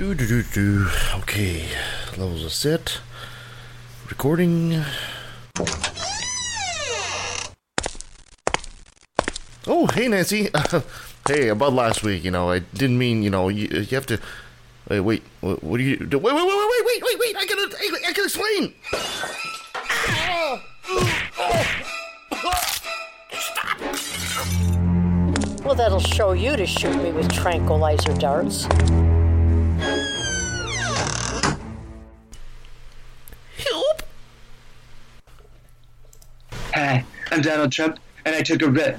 Do do do do. Okay, levels are set. Recording. Oh, hey Nancy. hey, about last week, you know, I didn't mean, you know, you, you have to. Wait, wait, what, what do you do? Wait, wait, wait, wait, wait, wait, wait! I gotta, I, I can explain. Well, that'll show you to shoot me with tranquilizer darts. I'm Donald Trump, and I took a rip.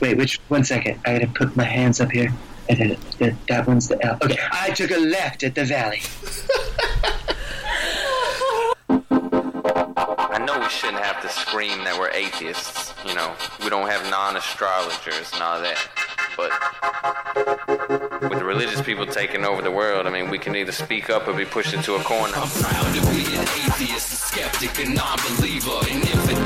Wait, which? One second. I gotta put my hands up here. I did it. That, that one's the L. Okay, I took a left at the valley. I know we shouldn't have to scream that we're atheists. You know, we don't have non-astrologers and all that. But with the religious people taking over the world, I mean, we can either speak up or be pushed into a corner. I'm proud to be an atheist, a skeptic, a non-believer, an infidel,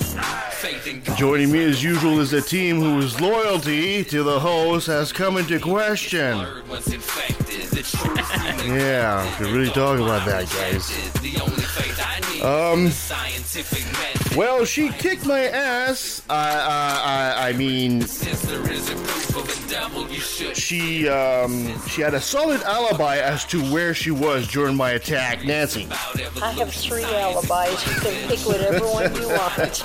Joining me as usual is a team whose loyalty to the host has come into question. Yeah, we really talk about that, guys. The only faith I need Um, is scientific method. Well, she kicked my ass. I, I, I, I mean, Since there is a proof of the devil, you should she, um, she had a solid alibi as to where she was during my attack, Nancy. I have three alibis. You can pick whatever one you want.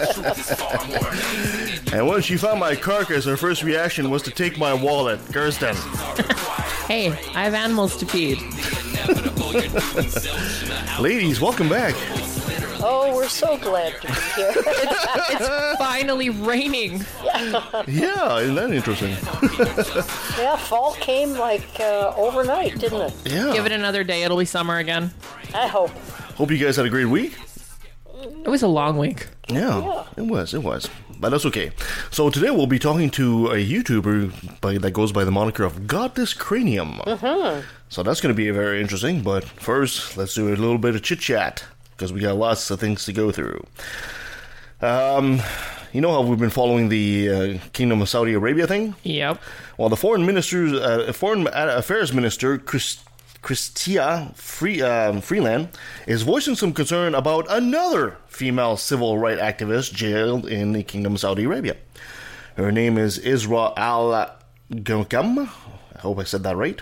far more amazing. And when she found my carcass, her first reaction was to take my wallet, Kirsten. Hey, I have animals to feed. Ladies, welcome back. Oh, we're so glad to be here. It's finally raining. Yeah, isn't that interesting? yeah, fall came like uh, overnight, didn't it? Yeah. Give it another day, it'll be summer again. I hope. Hope you guys had a great week. It was a long week. Yeah, Yeah. it was, it was. But that's okay. So today we'll be talking to a YouTuber by, that goes by the moniker of Godless Cranium. Mm-hmm. So that's going to be very interesting. But first, let's do a little bit of chit chat because we got lots of things to go through. Um, you know how we've been following the uh, Kingdom of Saudi Arabia thing? Yep. Well, the foreign minister, uh, foreign affairs minister, Chris, Christia Free, um, Freeland, is voicing some concern about another female civil rights activist jailed in the Kingdom of Saudi Arabia. Her name is Isra Al Ghukam. I hope I said that right.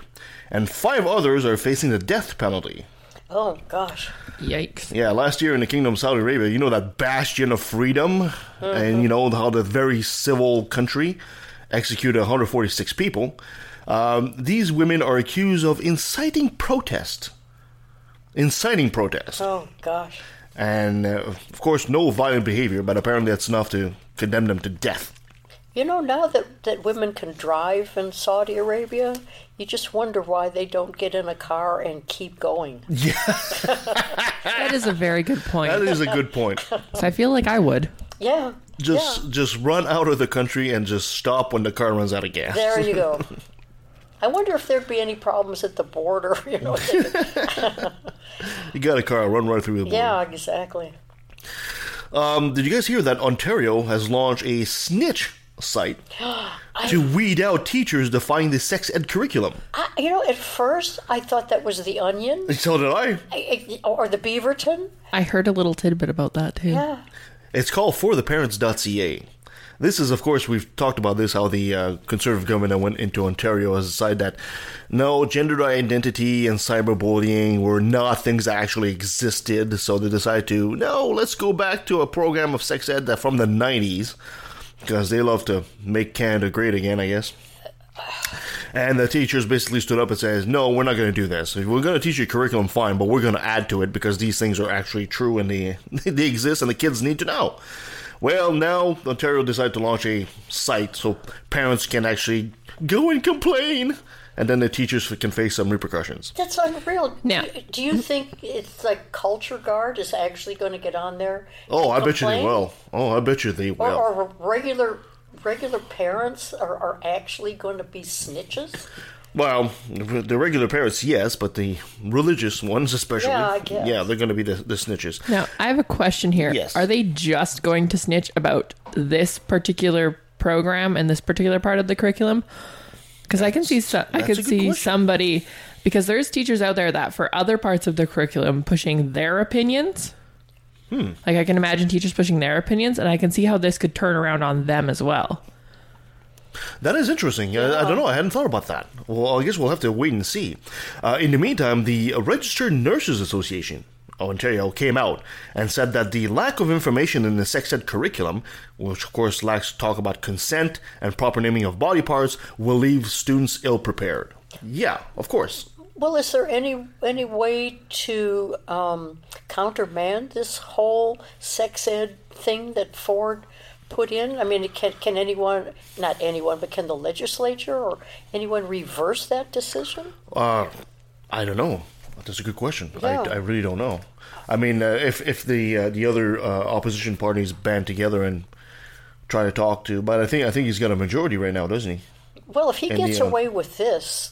And five others are facing the death penalty. Oh, gosh. Yikes. Yeah, last year in the Kingdom of Saudi Arabia, you know that bastion of freedom, and you know how the very civil country executed 146 people. Um, these women are accused of inciting protest, inciting protest, Oh, gosh. and uh, of course, no violent behavior. But apparently, that's enough to condemn them to death. You know, now that, that women can drive in Saudi Arabia, you just wonder why they don't get in a car and keep going. Yeah. That is a very good point. That is a good point. So I feel like I would. Yeah. Just, yeah. just run out of the country and just stop when the car runs out of gas. There you go. I wonder if there'd be any problems at the border. You know, You got a car, run right through the border. yeah, exactly. Um, did you guys hear that Ontario has launched a snitch site to weed out teachers defying the sex ed curriculum? I, you know, at first I thought that was the Onion So did I. I- I- or the Beaverton. I heard a little tidbit about that too. Yeah. It's called fortheparents.ca. This is, of course, we've talked about this how the uh, conservative government that went into Ontario has decided that no, gender identity and cyberbullying were not things that actually existed. So they decided to no, let's go back to a program of sex ed that from the 90s because they love to make Canada great again, I guess. And the teachers basically stood up and says, "No, we're not going to do this. If we're going to teach you curriculum, fine, but we're going to add to it because these things are actually true and they they exist and the kids need to know." Well, now Ontario decided to launch a site so parents can actually go and complain, and then the teachers can face some repercussions. That's unreal. Now- Do, do you think it's like Culture Guard is actually going to get on there? Oh, and I bet you they will. Oh, I bet you they Or, will. or regular regular parents are, are actually going to be snitches? Well, the regular parents, yes, but the religious ones, especially, Yeah, I guess. yeah, they're going to be the, the snitches. Now, I have a question here. Yes. Are they just going to snitch about this particular program and this particular part of the curriculum? Because I can see so- I could see question. somebody because there's teachers out there that for other parts of the curriculum pushing their opinions. Hmm. Like I can imagine teachers pushing their opinions, and I can see how this could turn around on them as well. That is interesting. I, I don't know. I hadn't thought about that. Well, I guess we'll have to wait and see. Uh, in the meantime, the Registered Nurses Association Ontario came out and said that the lack of information in the sex ed curriculum, which of course lacks talk about consent and proper naming of body parts, will leave students ill prepared. Yeah, of course. Well, is there any any way to um, countermand this whole sex ed thing that Ford put in? I mean, can can anyone, not anyone, but can the legislature or anyone reverse that decision? Uh, I don't know. That's a good question. Yeah. I, I really don't know. I mean, uh, if if the uh, the other uh, opposition parties band together and try to talk to, but I think I think he's got a majority right now, doesn't he? Well, if he And gets the, uh, away with this,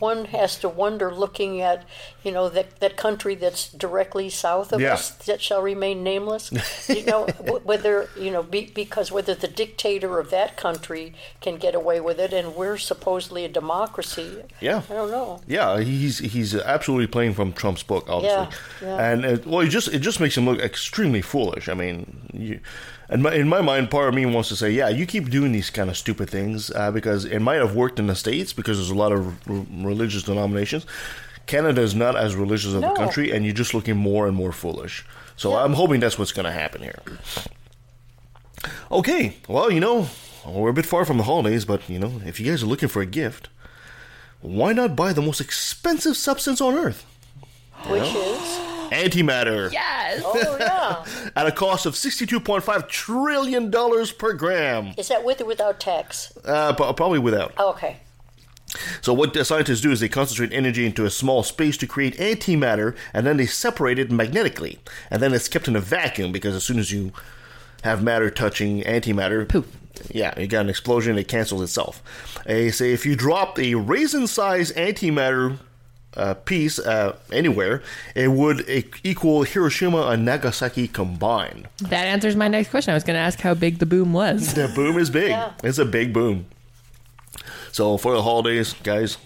one has to wonder, looking at you know that that country that's directly south of Yeah. us that shall remain nameless. you know whether you know be, because whether the dictator of that country can get away with it, and we're supposedly a democracy. Yeah. I don't know. Yeah, he's he's absolutely playing from Trump's book, obviously, Yeah, yeah. and it, well, it just it just makes him look extremely foolish. I mean, you, and my, in my mind, part of me wants to say, yeah, you keep doing these kind of stupid things uh, because it might have worked in the states because there's a lot of r- religious denominations. Canada is not as religious of No. a country, and you're just looking more and more foolish. So I'm hoping that's what's going to happen here. Okay, well, you know, we're a bit far from the holidays, but you know, if you guys are looking for a gift, why not buy the most expensive substance on earth? Which is Antimatter. Yes. oh yeah, At a cost of $62.5 trillion per gram. is that with or without tax? Uh, pro- probably without. Oh, okay. So, what the scientists do is they concentrate energy into a small space to create antimatter, and then they separate it magnetically. And then it's kept in a vacuum because as soon as you have matter touching antimatter, Poof. Yeah, you got an explosion, it cancels itself. They say if you drop a raisin sized antimatter uh, piece uh, anywhere, it would e- equal Hiroshima and Nagasaki combined. That answers my next question. I was going to ask how big the boom was. The boom is big. Yeah. It's a big boom. So for the holidays, guys,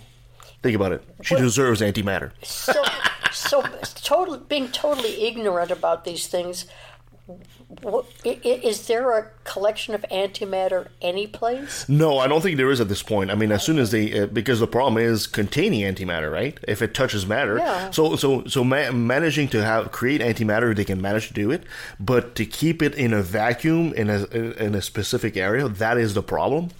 think about it. She deserves antimatter. So, so total, being totally ignorant about these things. Wh- i- i- Is there a collection of antimatter any place? No, I don't think there is at this point. I mean, as soon as they, uh, because the problem is containing antimatter, right? If it touches matter, Yeah. so so so ma- managing to have create antimatter, they can manage to do it, but to keep it in a vacuum in a in a specific area, that is the problem.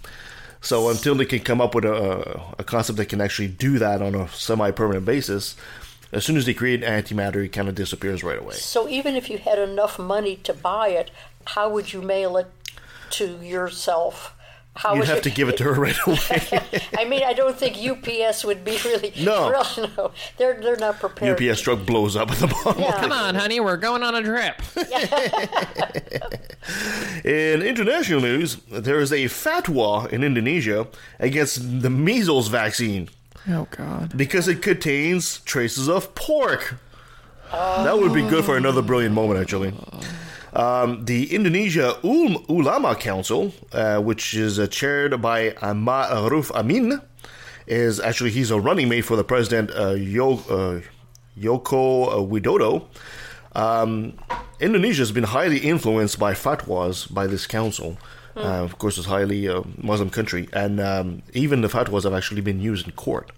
So until they can come up with a, a concept that can actually do that on a semi-permanent basis, as soon as they create antimatter, it kind of disappears right away. So even if you had enough money to buy it, how would you mail it to yourself? How You'd have you- to give it to her right away. I mean, I don't think UPS would be really. No. really, no. They're they're not prepared. UPS truck blows up at the bottom. Yeah. Come on, honey, we're going on a trip. In international news, there is a fatwa in Indonesia against the measles vaccine Oh, God. because it contains traces of pork. That would be good for another brilliant moment, actually. Um, the Indonesia Ul- Ulama Council, uh, which is uh, chaired by Ahmad Aruf Amin, is actually he's a running mate for the president uh, Yo- uh, Yoko uh, Widodo. Um, Indonesia has been highly influenced by fatwas by this council. Uh, of course, it's a highly uh, Muslim country, and um, even the fatwas have actually been used in court.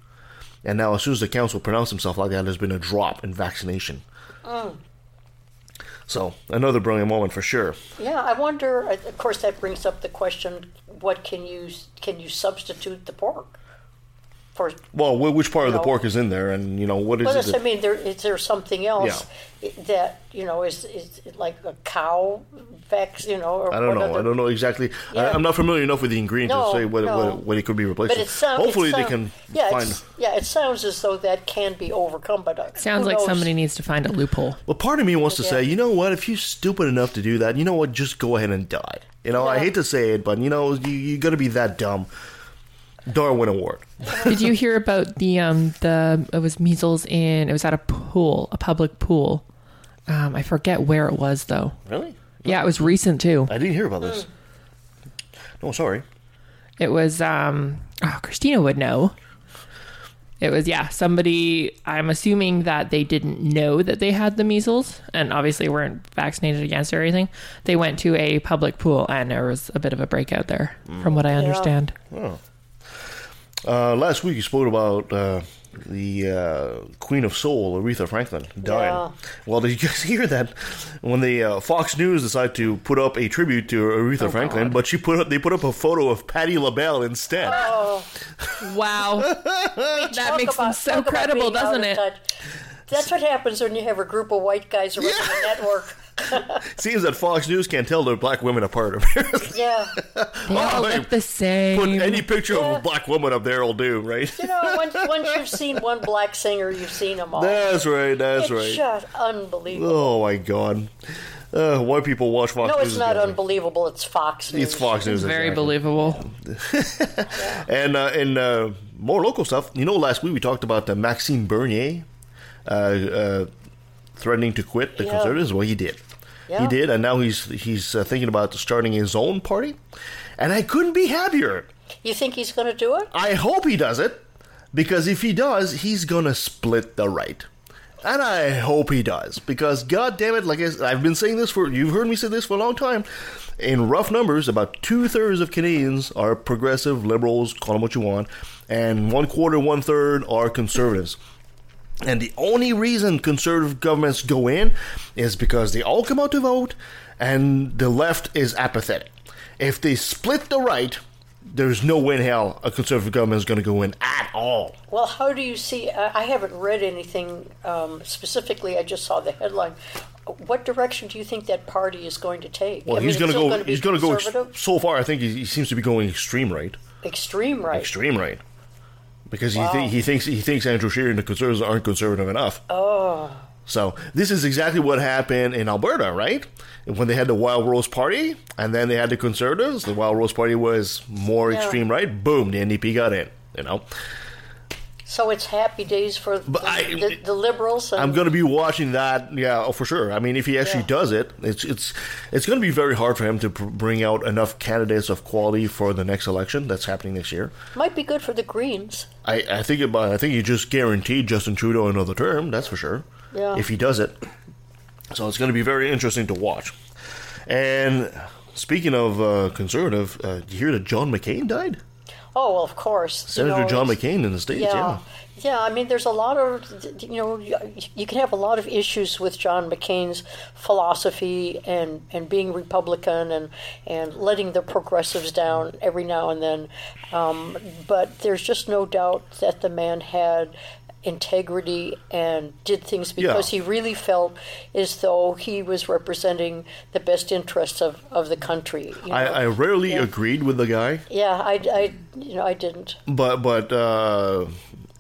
And now, as soon as the council pronounced himself like that, there's been a drop in vaccination. Mm. So, another brilliant moment for sure. Yeah, I wonder. Of course, that brings up the question: What can you can you substitute the pork for? Well, which part of the No. pork is in there, and you know what is Well, it? I mean, there is there something else i- that you know is is it like a cow vax? You know, or I don't know. other- I don't know exactly. Yeah. I, I'm not familiar enough with the ingredients No, to say what, no. what, what it could be replaced But it with. sounds. Hopefully, it they can yeah, find. yeah, it sounds as though that can be overcome, but uh, Sounds like knows? somebody needs to find a loophole. Well, part of me wants to Yeah. say, you know what? If you're stupid enough to do that, you know what? Just go ahead and die. You know, I hate to say it, but you know, you, you got to be that dumb. Darwin Award. Did you hear about the um the it was measles in it was at a pool, a public pool. Um, I forget where it was though. Really? Yeah, it was recent too. I didn't hear about this. No, sorry. It was um oh Christina would know. It was yeah, somebody I'm assuming that they didn't know that they had the measles and obviously weren't vaccinated against or anything. They went to a public pool and there was a bit of a breakout there from what I understand. Uh, last week you spoke about uh, the uh, Queen of Soul, Aretha Franklin, dying. Yeah. Well, did you guys hear that when the uh, Fox News decided to put up a tribute to Aretha Franklin, God. but she put up, they put up a photo of Patti LaBelle instead. Wow. that Talk makes them so credible, doesn't it? touch. That's what happens when you have a group of white guys running a network. Seems that Fox News can't tell the black women apart. Yeah. They all hey, look the same. Put any picture of a black woman up there will do, right? You know, once, once you've seen one black singer, you've seen them all. That's right. That's it's right. just unbelievable. Oh my God. Uh, white people watch Fox no, News. it's not again. unbelievable. It's Fox News. It's Fox News. Very exactly. believable. And uh, in uh, more local stuff, you know, last week we talked about uh, Maxime Bernier threatening to quit the Yeah. Conservatives. Well, he did. He did, and now he's he's uh, thinking about starting his own party. And I couldn't be happier. You think he's going to do it? I hope he does it, because if he does, he's gonna split the right. And I hope he does, because God damn it, like I, have been saying this for you've heard me say this for a long time. In rough numbers, about two thirds of Canadians are progressive liberals, call them what you want, and one quarter, one third are conservatives. And the only reason conservative governments go in is because they all come out to vote and the left is apathetic. If they split the right, there's no way in hell a conservative government is going to go in at all. Well, how do you see? I I haven't read anything um, specifically. I just saw the headline. What direction do you think that party is going to take? Well, I he's going to go. gonna he's going to go. ex- conservative? So far, I think he, he seems to be going extreme right. extreme right. Extreme right. Because he, Wow. thi- he thinks he thinks Andrew Scheer and the conservatives aren't conservative enough. Oh, So this is exactly what happened in Alberta, right? When they had the Wild Rose Party, and then they had the Conservatives. The Wild Rose Party was more Yeah. extreme right. Boom, the NDP got in. You know, so it's happy days for the, I- the, the liberals. And, I'm going to be watching that. Yeah, oh, for sure. I mean, if he actually Yeah. does it, it's it's it's going to be very hard for him to pr- bring out enough candidates of quality for the next election that's happening next year. might be good for the Greens. I, I think about I think he just guaranteed Justin Trudeau another term. That's for sure. Yeah. If he does it, so it's going to be very interesting to watch. And speaking of uh, conservative, uh, did you hear that John McCain died? Oh, well, of course. You Senator know, John McCain in the states. Yeah. Yeah. Yeah, I mean, there's a lot of, you know, you can have a lot of issues with John McCain's philosophy and, and being Republican and, and letting the progressives down every now and then. Um, but there's just no doubt that the man had integrity and did things because Yeah. he really felt as though he was representing the best interests of, of the country. you I. I rarely Yeah. agreed with the guy, yeah, I, I, you know, I didn't. but but uh,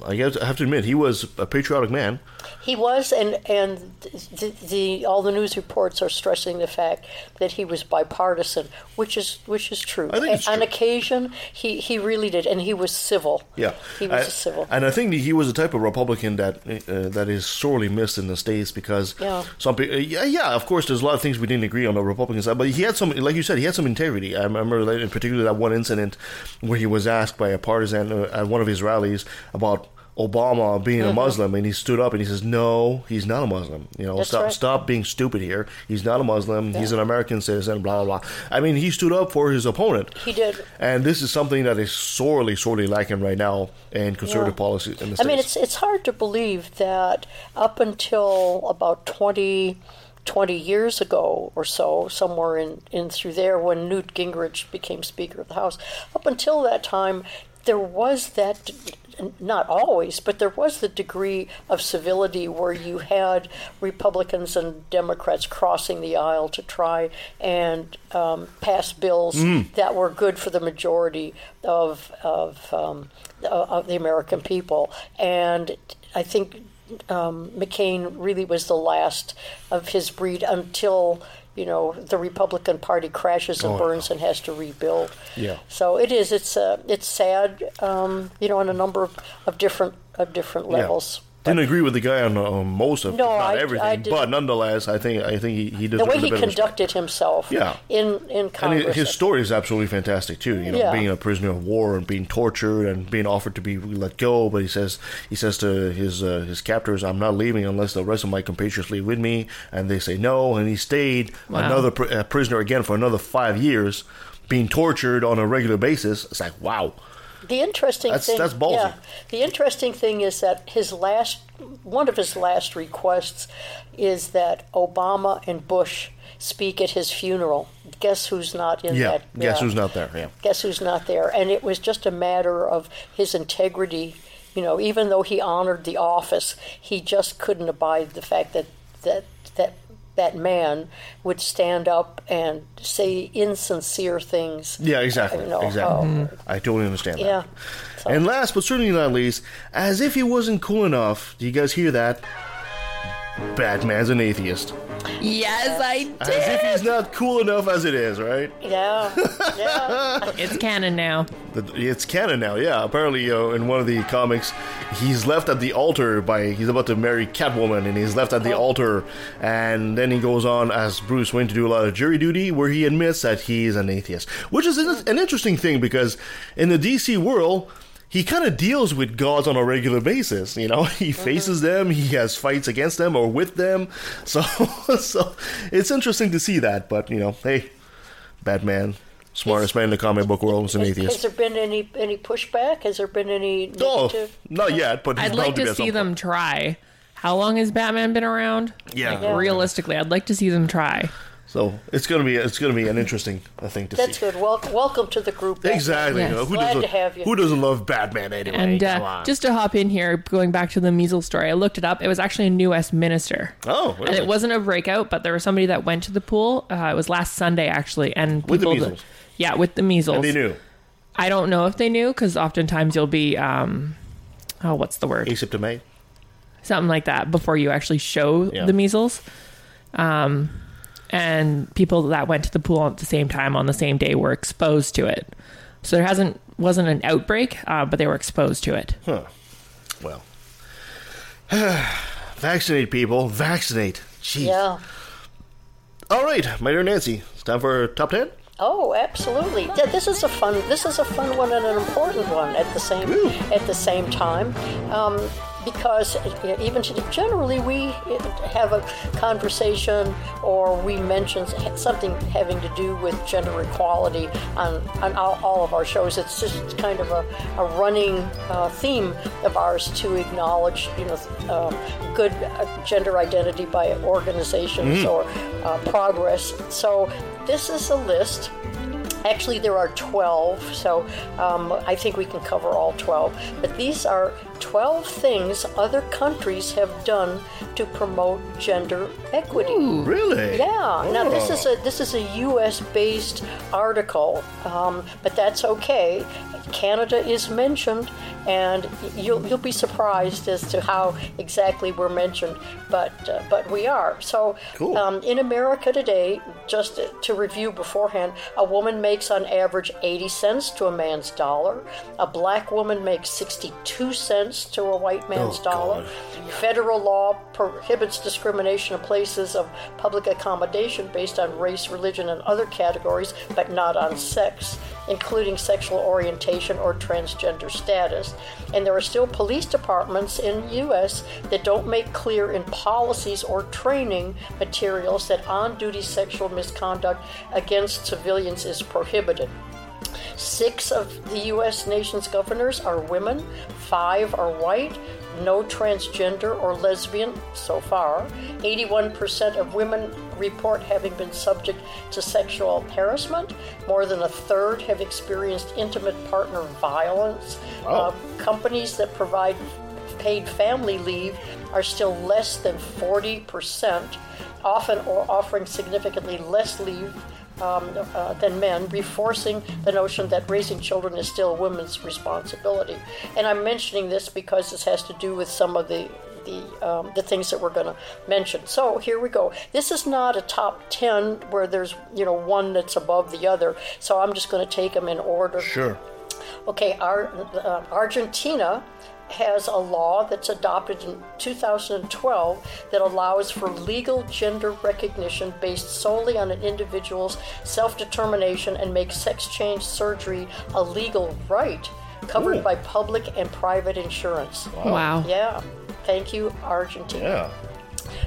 I guess I have to admit he was a patriotic man. He was, and and the, the all the news reports are stressing the fact that he was bipartisan, which is which is true. I think it's On occasion, he, he really did, and he was civil. Yeah, he was I- civil. and I think he was the type of Republican that uh, that is sorely missed in the states because Yeah. some people, yeah, yeah, of course, there's a lot of things we didn't agree on the Republican side, but he had some, like you said, he had some integrity. I remember, that in particular, that one incident where he was asked by a partisan uh, at one of his rallies about. Obama being Mm-hmm. a Muslim, and he stood up and he says, "No, he's not a Muslim. You know, That's stop, right. stop being stupid here. He's not a Muslim. He's an American citizen. Blah blah blah." I mean, he stood up for his opponent. He did. And this is something that is sorely, sorely lacking right now in conservative Yeah. policy in the I states. mean, it's it's hard to believe that up until about 20, 20 years ago or so, somewhere in, in through there, when Newt Gingrich became Speaker of the House, up until that time, there was that. Not always, but there was the degree of civility where you had Republicans and Democrats crossing the aisle to try and um, pass bills that were good for the majority of of um, of the American people. And I think um, McCain really was the last of his breed until you know the Republican Party crashes and Oh, burns and has to rebuild. Yeah. So it is. It's uh, it's sad. Um, you know, on a number of, of different of different levels. Didn't agree with the guy on, on most of, No, not I- everything, I but nonetheless, I think I think he, he The way he conducted himself. Yeah. In in Congress. his- his story is absolutely fantastic too. You know, Yeah. being a prisoner of war and being tortured and being offered to be let go, but he says he says to his uh, his captors, "I'm not leaving unless the rest of my compatriots leave with me." And they say no, and he stayed Wow. another pr- prisoner again for another five years, being tortured on a regular basis. It's like wow. The interesting That's- thing, that's ballsy. yeah. The interesting thing is that his last, one of his last requests, is that Obama and Bush speak at his funeral. Guess who's not in Yeah, that? guess who's not there? Yeah. Guess who's not there? And it was just a matter of his integrity. You know, even though he honored the office, he just couldn't abide the fact that that that that man would stand up and say insincere things. Yeah, exactly. You know, exactly. uh, I totally understand that. yeah. So- And last but certainly not least, as if he wasn't cool enough, do you guys hear that? Batman's an atheist. Yes, I did. As if he's not cool enough as it is, right? Yeah, yeah. It's canon now. The- It's canon now, yeah. Apparently, uh, in one of the comics, he's left at the altar by he's about to marry Catwoman, and he's left at the altar, and then he goes on as Bruce Wayne to do a lot of jury duty, where he admits that he's an atheist, which is an an interesting thing because in the DC world. He kind of deals with gods on a regular basis, you know. He mm-hmm. faces them, he has fights against them or with them, so so it's interesting to see that. But you know, hey, Batman, smartest man in the comic book world, is an Has atheist. Has there been any any pushback? Has there been any Oh, negative? not yet, but I'd like be to at some see them try. How long has Batman been around? Yeah. Yeah. Realistically, I'd like to see them try. So it's gonna be it's gonna be an interesting uh, thing to That's see. That's good. Wel- welcome to the group. Batman. Exactly. Yes. You know, who Glad doesn't to have you. who doesn't love Batman anyway? And Come uh, on. just to hop in here, going back to the measles story, I looked it up. It was actually a new Westminster. oh, And it wasn't a breakout, but there was somebody that went to the pool. Uh, it was last Sunday, actually, and With the people measles. yeah, with the measles. And they knew I don't know if they knew because oftentimes you'll be, um, oh, what's the word? asymptomatic. Something like that before you actually show Yeah. the measles. Um, and people that went to the pool at the same time on the same day were exposed to it. So there hasn't wasn't an outbreak, uh, but they were exposed to it. Huh. Well, vaccinate people. Vaccinate. Jeez. Yeah. All right, my dear Nancy. It's time for top ten. Oh, absolutely. Yeah, this is a fun. This is a fun one and an important one at the same at the same time, um, because even generally we have a conversation or we mention something having to do with gender equality on on all, all of our shows. It's just kind of a, a running uh, theme of ours to acknowledge, you know, um, good uh, gender identity by organizations or uh, progress. So this is a list. Actually, there are 12, so um, I think we can cover all 12. But these are 12 things other countries have done to promote gender equity. Really? Yeah. Now this is a this is a U.S. based article, um, but that's okay. Canada is mentioned, and you'll you'll be surprised as to how exactly we're mentioned, but uh, but we are. So Cool. um, in America today, just to review beforehand, a woman makes on average 80 cents to a man's dollar. A black woman makes 62 cents to a white man's Oh, dollar. God. Federal law prohibits discrimination in places of public accommodation based on race, religion, and other categories, but not on sex, including sexual orientation or transgender status. And there are still police departments in the U.S. that don't make clear in policies or training materials that on duty sexual misconduct against civilians is prohibited. Six of the U.S. nation's governors are women, five are white, no transgender or lesbian so far. 81% of women report having been subject to sexual harassment. More than a third have experienced intimate partner violence. Uh, companies that provide paid family leave are still less than 40%, often or offering significantly less leave um, uh, than men, reinforcing the notion that raising children is still a woman's responsibility. And I'm mentioning this because this has to do with some of the the um, the things that we're going to mention. So here we go. This is not a top ten where there's you know one that's above the other. So I'm just going to take them in order. Sure. Okay, Ar- uh, Argentina has a law that's adopted in 2012 that allows for legal gender recognition based solely on an individual's self determination and makes sex change surgery a legal right covered Ooh. by public and private insurance. Wow. Yeah. Thank you, Argentina.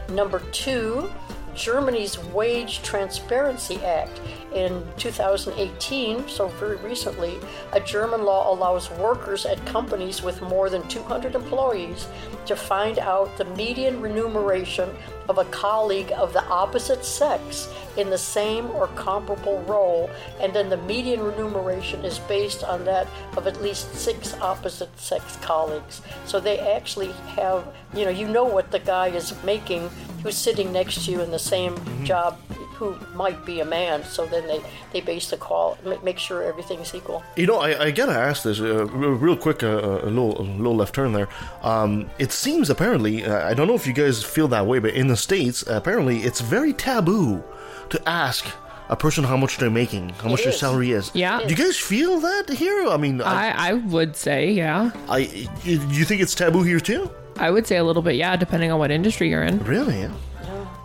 Yeah. Number two, Germany's Wage Transparency Act. In 2018, so very recently, a German law allows workers at companies with more than 200 employees to find out the median remuneration of a colleague of the opposite sex in the same or comparable role, and then the median remuneration is based on that of at least six opposite sex colleagues. So they actually have, you know, you know what the guy is making who's sitting next to you in the same job who might be a man. So then they, they base the call, make sure everything's equal. You know, I, I gotta ask this uh, real, quick, uh, a little, a little left turn there. Um, it seems apparently, uh, I don't know if you guys feel that way, but in the states, apparently, it's very taboo to ask a person how much they're making, how much their salary is. Yeah. Do you guys feel that here? I mean, I, I, I would say, yeah. I, you, you think it's taboo here too? I would say a little bit, yeah, depending on what industry you're in. Really? Yeah.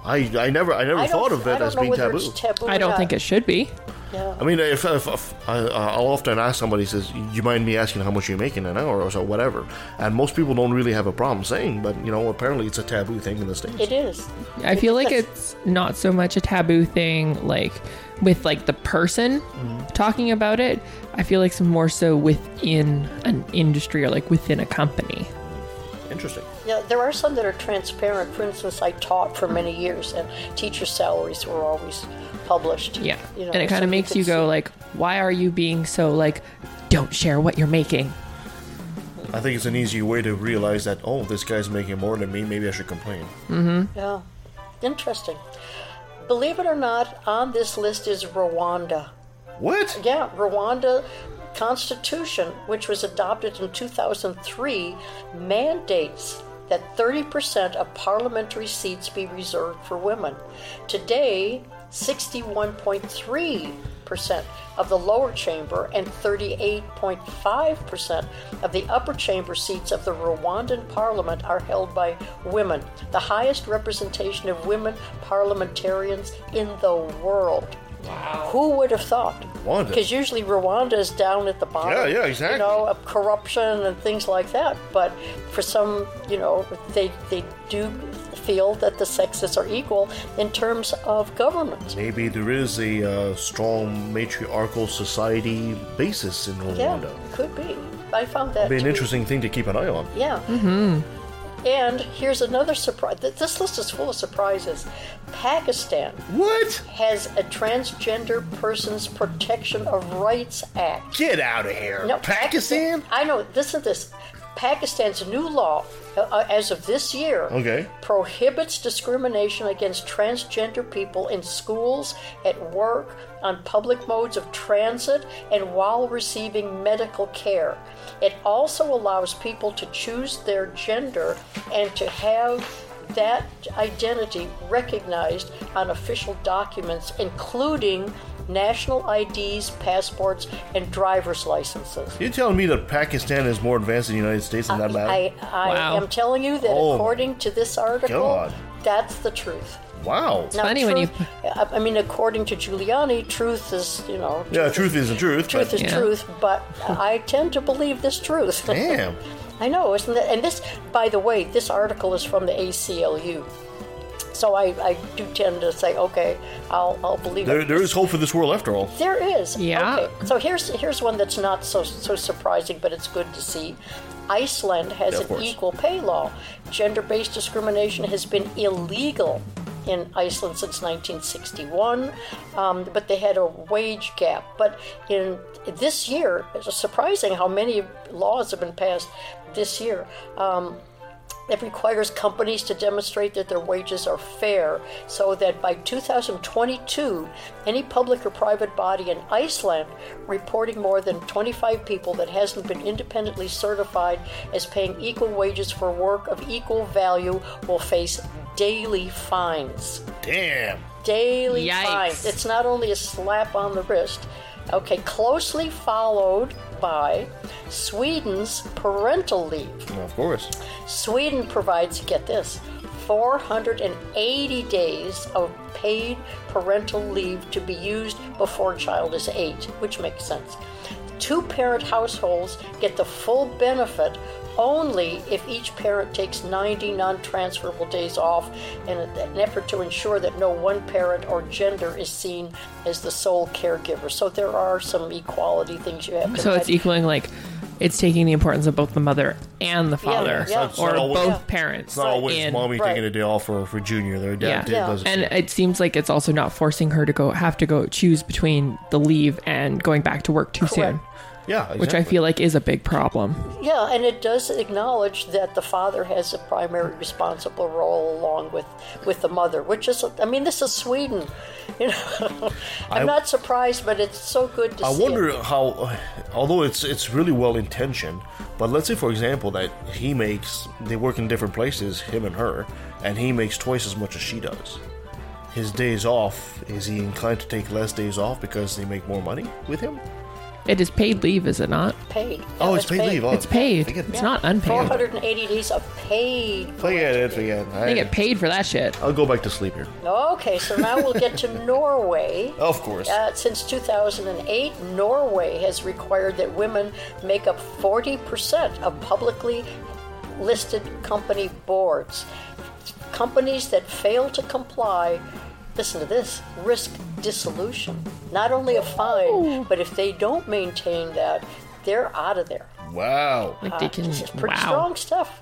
I, I never, I never I thought of I it don't as know being taboo. it's taboo. I don't not. think it should be. Yeah. I mean, if, if, if I, I'll often ask somebody, says, "You mind me asking how much you're making an hour or so, whatever?" And most people don't really have a problem saying, but you know, apparently it's a taboo thing in the states. It is. I feel like it's not so much a taboo thing, like with like the person mm-hmm. talking about it. I feel like it's more so within an industry or like within a company. Interesting. Yeah, there are some that are transparent. For instance, I taught for many years, and teacher salaries were always published. Yeah, You know, and it kind so of makes could you go see- like, why are you being so like, don't share what you're making? I think it's an easy way to realize that oh, this guy's making more than me. Maybe I should complain. Mm-hmm. Yeah, interesting. Believe it or not, on this list is Rwanda. What? Yeah, Rwanda Constitution, which was adopted in 2003, mandates that 30% of parliamentary seats be reserved for women. Today, 61.3% of the lower chamber and 38.5% of the upper chamber seats of the Rwandan parliament are held by women, the highest representation of women parliamentarians in the world. Who would have thought? Rwanda. Because usually Rwanda is down at the bottom. Yeah, yeah, exactly. You know, of corruption and things like that. But for some, you know, they they do feel that the sexes are equal in terms of government. Maybe there is a uh, strong matriarchal society basis in Rwanda. Yeah, Rwanda. could be. I found that It'd Be to an be- interesting thing to keep an eye on. Yeah. Mm-hmm. And here's another surprise. This list is full of surprises. Pakistan What? has a Transgender Persons Protection of Rights Act. Get out of here. No, Pakistan? I know. Listen to this. Pakistan's new law, uh, as of this year, Okay. prohibits discrimination against transgender people in schools, at work, on public modes of transit, and while receiving medical care. It also allows people to choose their gender and to have that identity recognized on official documents, including national IDs, passports, and driver's licenses. You're telling me that Pakistan is more advanced than the United States in that matter? I, I Wow. am telling you that Oh, according to this article, God. that's the truth. wow. Now, funny when you- I I mean, according to Giuliani, truth is, you know, Yeah, truth isn't truth. truth but is Yeah. truth, but I tend to believe this truth. Damn. I know, isn't that? And this, by the way, this article is from the ACLU. So I, I do tend to say, okay, I'll, I'll believe There, it. there is hope for this world after all. There is. Yeah. Okay. So here's here's one that's not so so surprising, but it's good to see. Iceland has Yeah, an course. equal pay law. Gender-based discrimination has been illegal in Iceland since 1961, um, but they had a wage gap. But in this year, it's surprising how many laws have been passed this year. Um, It requires companies to demonstrate that their wages are fair so that by 2022, any public or private body in Iceland reporting more than 25 people that hasn't been independently certified as paying equal wages for work of equal value will face daily fines Damn. daily Yikes. fines. It's not only a slap on the wrist. Okay, closely followed by Sweden's parental leave. Of course. Sweden provides, get this, 480 days of paid parental leave to be used before a child is eight, which makes sense. Two parent households get the full benefit only if each parent takes 90 non transferable days off in an effort to ensure that no one parent or gender is seen as the sole caregiver. So there are some equality things you have to So it's equaling like it's taking the importance of both the mother and the father, yeah. It's or always- both Yeah. parents. It's not always in- mommy Right. taking a day off for, for junior. Their dad Yeah. did- Yeah. does it. And it seems like it's also not forcing her to go have to go choose between the leave and going back to work too soon, yeah, exactly. which I feel like is a big problem. Yeah, and it does acknowledge that the father has a primary responsible role along with with the mother, which is I mean this is Sweden. You know, I'm I- not surprised, but it's so good to I see. wonder it. how, although it's it's really well intentioned, but let's say for example that he makes they work in different places, him and her, and he makes twice as much as she does. His days off, is he inclined to take less days off because they make more money with him? It is paid leave, is it not? paid. Oh, Yeah, it's paid leave. Oh, It's paid. Forget, It's not unpaid. 480 days of paid. forget it. Forget. it. They get paid for that shit. I'll go back to sleep here. Okay, so now we'll get to Norway. Of course. Uh, since 2008, Norway has required that women make up 40% of publicly listed company boards. Companies that fail to comply, listen to this, risk dissolution. Not only a fine, but if they don't maintain that, they're out of there. Wow. Like they ah, can. This is pretty wow. strong stuff.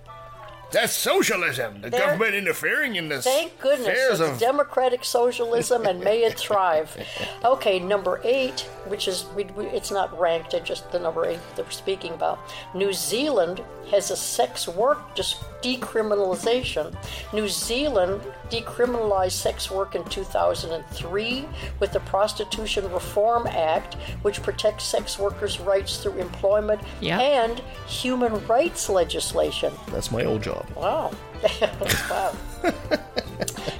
That's socialism. The There- government interfering in this. Thank goodness it's of democratic socialism and may it thrive. Okay, number eight, which is we, we, it's not ranked, it's just the number eight that we're speaking about. New Zealand has a sex work dis- decriminalization. New Zealand decriminalized sex work in 2003 with the Prostitution Reform Act, which protects sex workers' rights through employment Yeah. and human rights legislation. That's my old job. Wow. wow.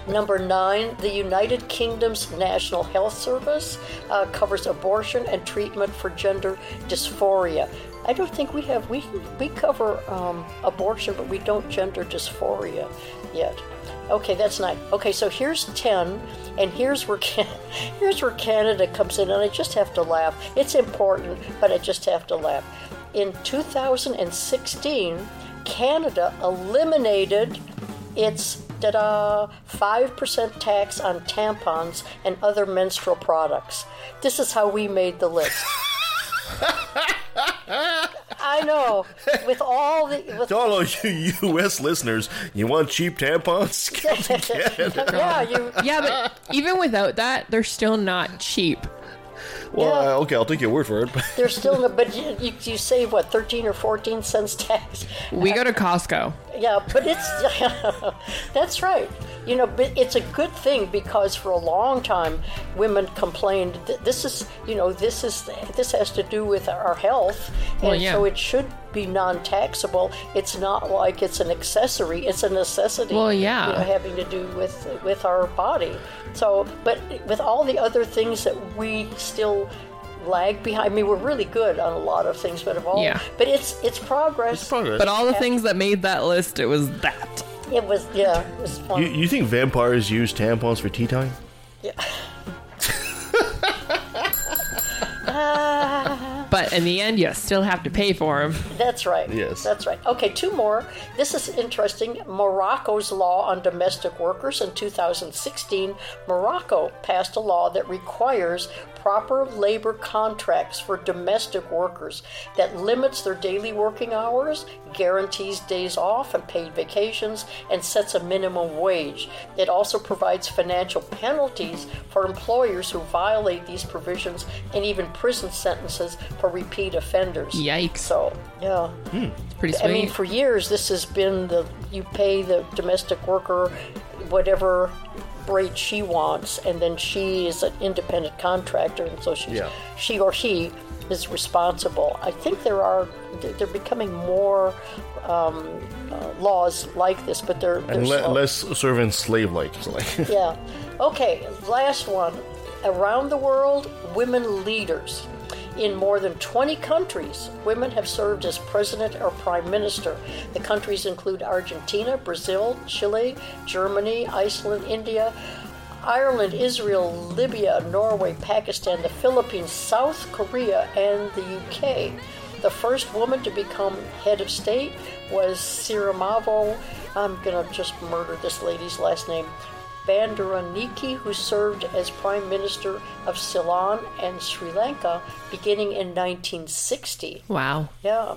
Number nine, the United Kingdom's National Health Service uh, covers abortion and treatment for gender dysphoria. I don't think we have, we, we cover um, abortion, but we don't gender dysphoria yet. Okay, that's nine. Okay, so here's 10, and here's where, Can- here's where Canada comes in, and I just have to laugh. It's important, but I just have to laugh. In 2016, Canada eliminated its ta-da, 5% tax on tampons and other menstrual products. This is how we made the list. I know. With all the with To all of you U.S. listeners, you want cheap tampons? Come to Canada. yeah, you Yeah, but even without that, they're still not cheap. Well, Yeah. uh, okay, I'll take your word for it. there's still no but you, you, you save what 13 or 14 cents tax. We go to Costco. Yeah, but it's that's right. You know, but it's a good thing because for a long time women complained that this is, you know, this is this has to do with our health, and Well, yeah. so it should be non-taxable. It's not like it's an accessory; it's a necessity. Well, yeah. you know, having to do with with our body. So, but with all the other things that we still lag behind. I mean, we're really good on a lot of things, but of all, Yeah. but it's it's progress. Progress. But all the things that made that list, it was that. It was yeah, it was fun. you, you think vampires use tampons for tea time? Yeah. Ah. But in the end, you still have to pay for them. That's right. Yes. That's right. Okay, two more. This is interesting. Morocco's law on domestic workers in 2016, Morocco passed a law that requires proper labor contracts for domestic workers that limits their daily working hours, guarantees days off and paid vacations, and sets a minimum wage. It also provides financial penalties for employers who violate these provisions and even prison sentences for repeat offenders. Yikes. So, yeah. Hmm, it's pretty I mean, for years, this has been the you pay the domestic worker whatever rate she wants, and then she is an independent contractor, and so she's, Yeah. she or he is responsible. I think there are they're becoming more um, uh, laws like this, but they're, they're and le- less servant slave like Yeah. Okay, last one. Around the world, women leaders. In more than 20 countries, women have served as president or prime minister. The countries include Argentina, Brazil, Chile, Germany, Iceland, India, Ireland, Israel, Libya, Norway, Pakistan, the Philippines, South Korea, and the UK. The first woman to become head of state was Sirimavo. I'm gonna just murder this lady's last name. Bandaraniki, who served as Prime Minister of Ceylon and Sri Lanka beginning in 1960. wow. Yeah.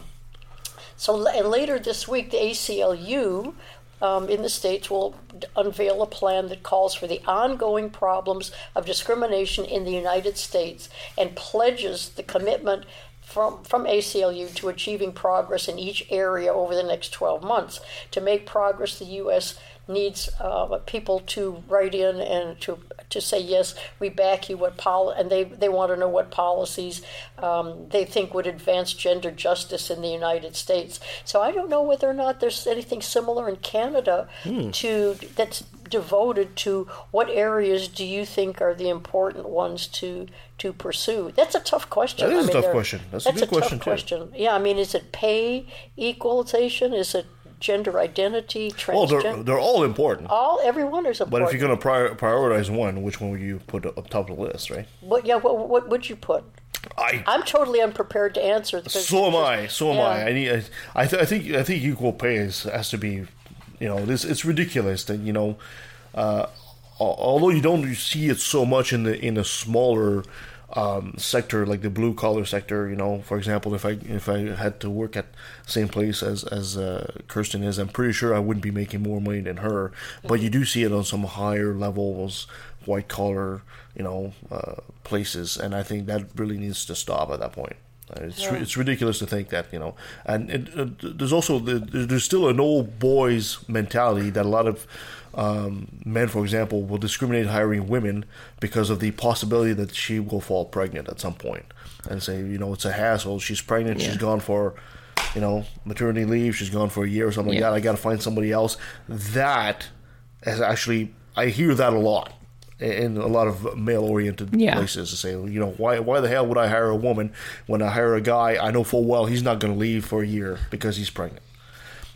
So and later this week, the ACLU um, in the states will unveil a plan that calls for the ongoing problems of discrimination in the United States and pledges the commitment from, from ACLU to achieving progress in each area over the next 12 months. To make progress, the U.S. needs uh, people to write in and to to say yes, we back you. What pol and they they want to know what policies um, they think would advance gender justice in the United States. So I don't know whether or not there's anything similar in Canada to that's devoted to what areas do you think are the important ones to to pursue? That's a tough question. That is a tough question. That's a good question, tough too. question. Yeah, I mean, is it pay equalization? Is it gender identity? well, they're they're all important. all everyone is important. But if you're gonna prior- prioritize one, which one would you put up top of the list, right? what, yeah, what, what would you put? I I'm totally unprepared to answer. so am I. So am yeah. I. I need. I, I, th- I think. I think equal pay is, has to be. You know, this it's ridiculous that you know, uh, although you don't see it so much in the in a smaller um, sector like the blue collar sector. You know, for example, if I if I had to work at same place as as uh, Kirsten is, I'm pretty sure I wouldn't be making more money than her. But you do see it on some higher levels, white collar, you know, uh, places, and I think that really needs to stop at that point. It's, ri- it's ridiculous to think that you know, and it, uh, there's also the, there's still an old boys mentality that a lot of um, men, for example, will discriminate hiring women because of the possibility that she will fall pregnant at some point, and say you know it's a hassle. She's pregnant. She's gone for you know maternity leave. She's gone for a year or something Yeah. like that. I got to find somebody else. That is actually I hear that a lot in a lot of male-oriented Yeah. places to say, you know, why why the hell would I hire a woman when I hire a guy I know full well he's not going to leave for a year because he's pregnant.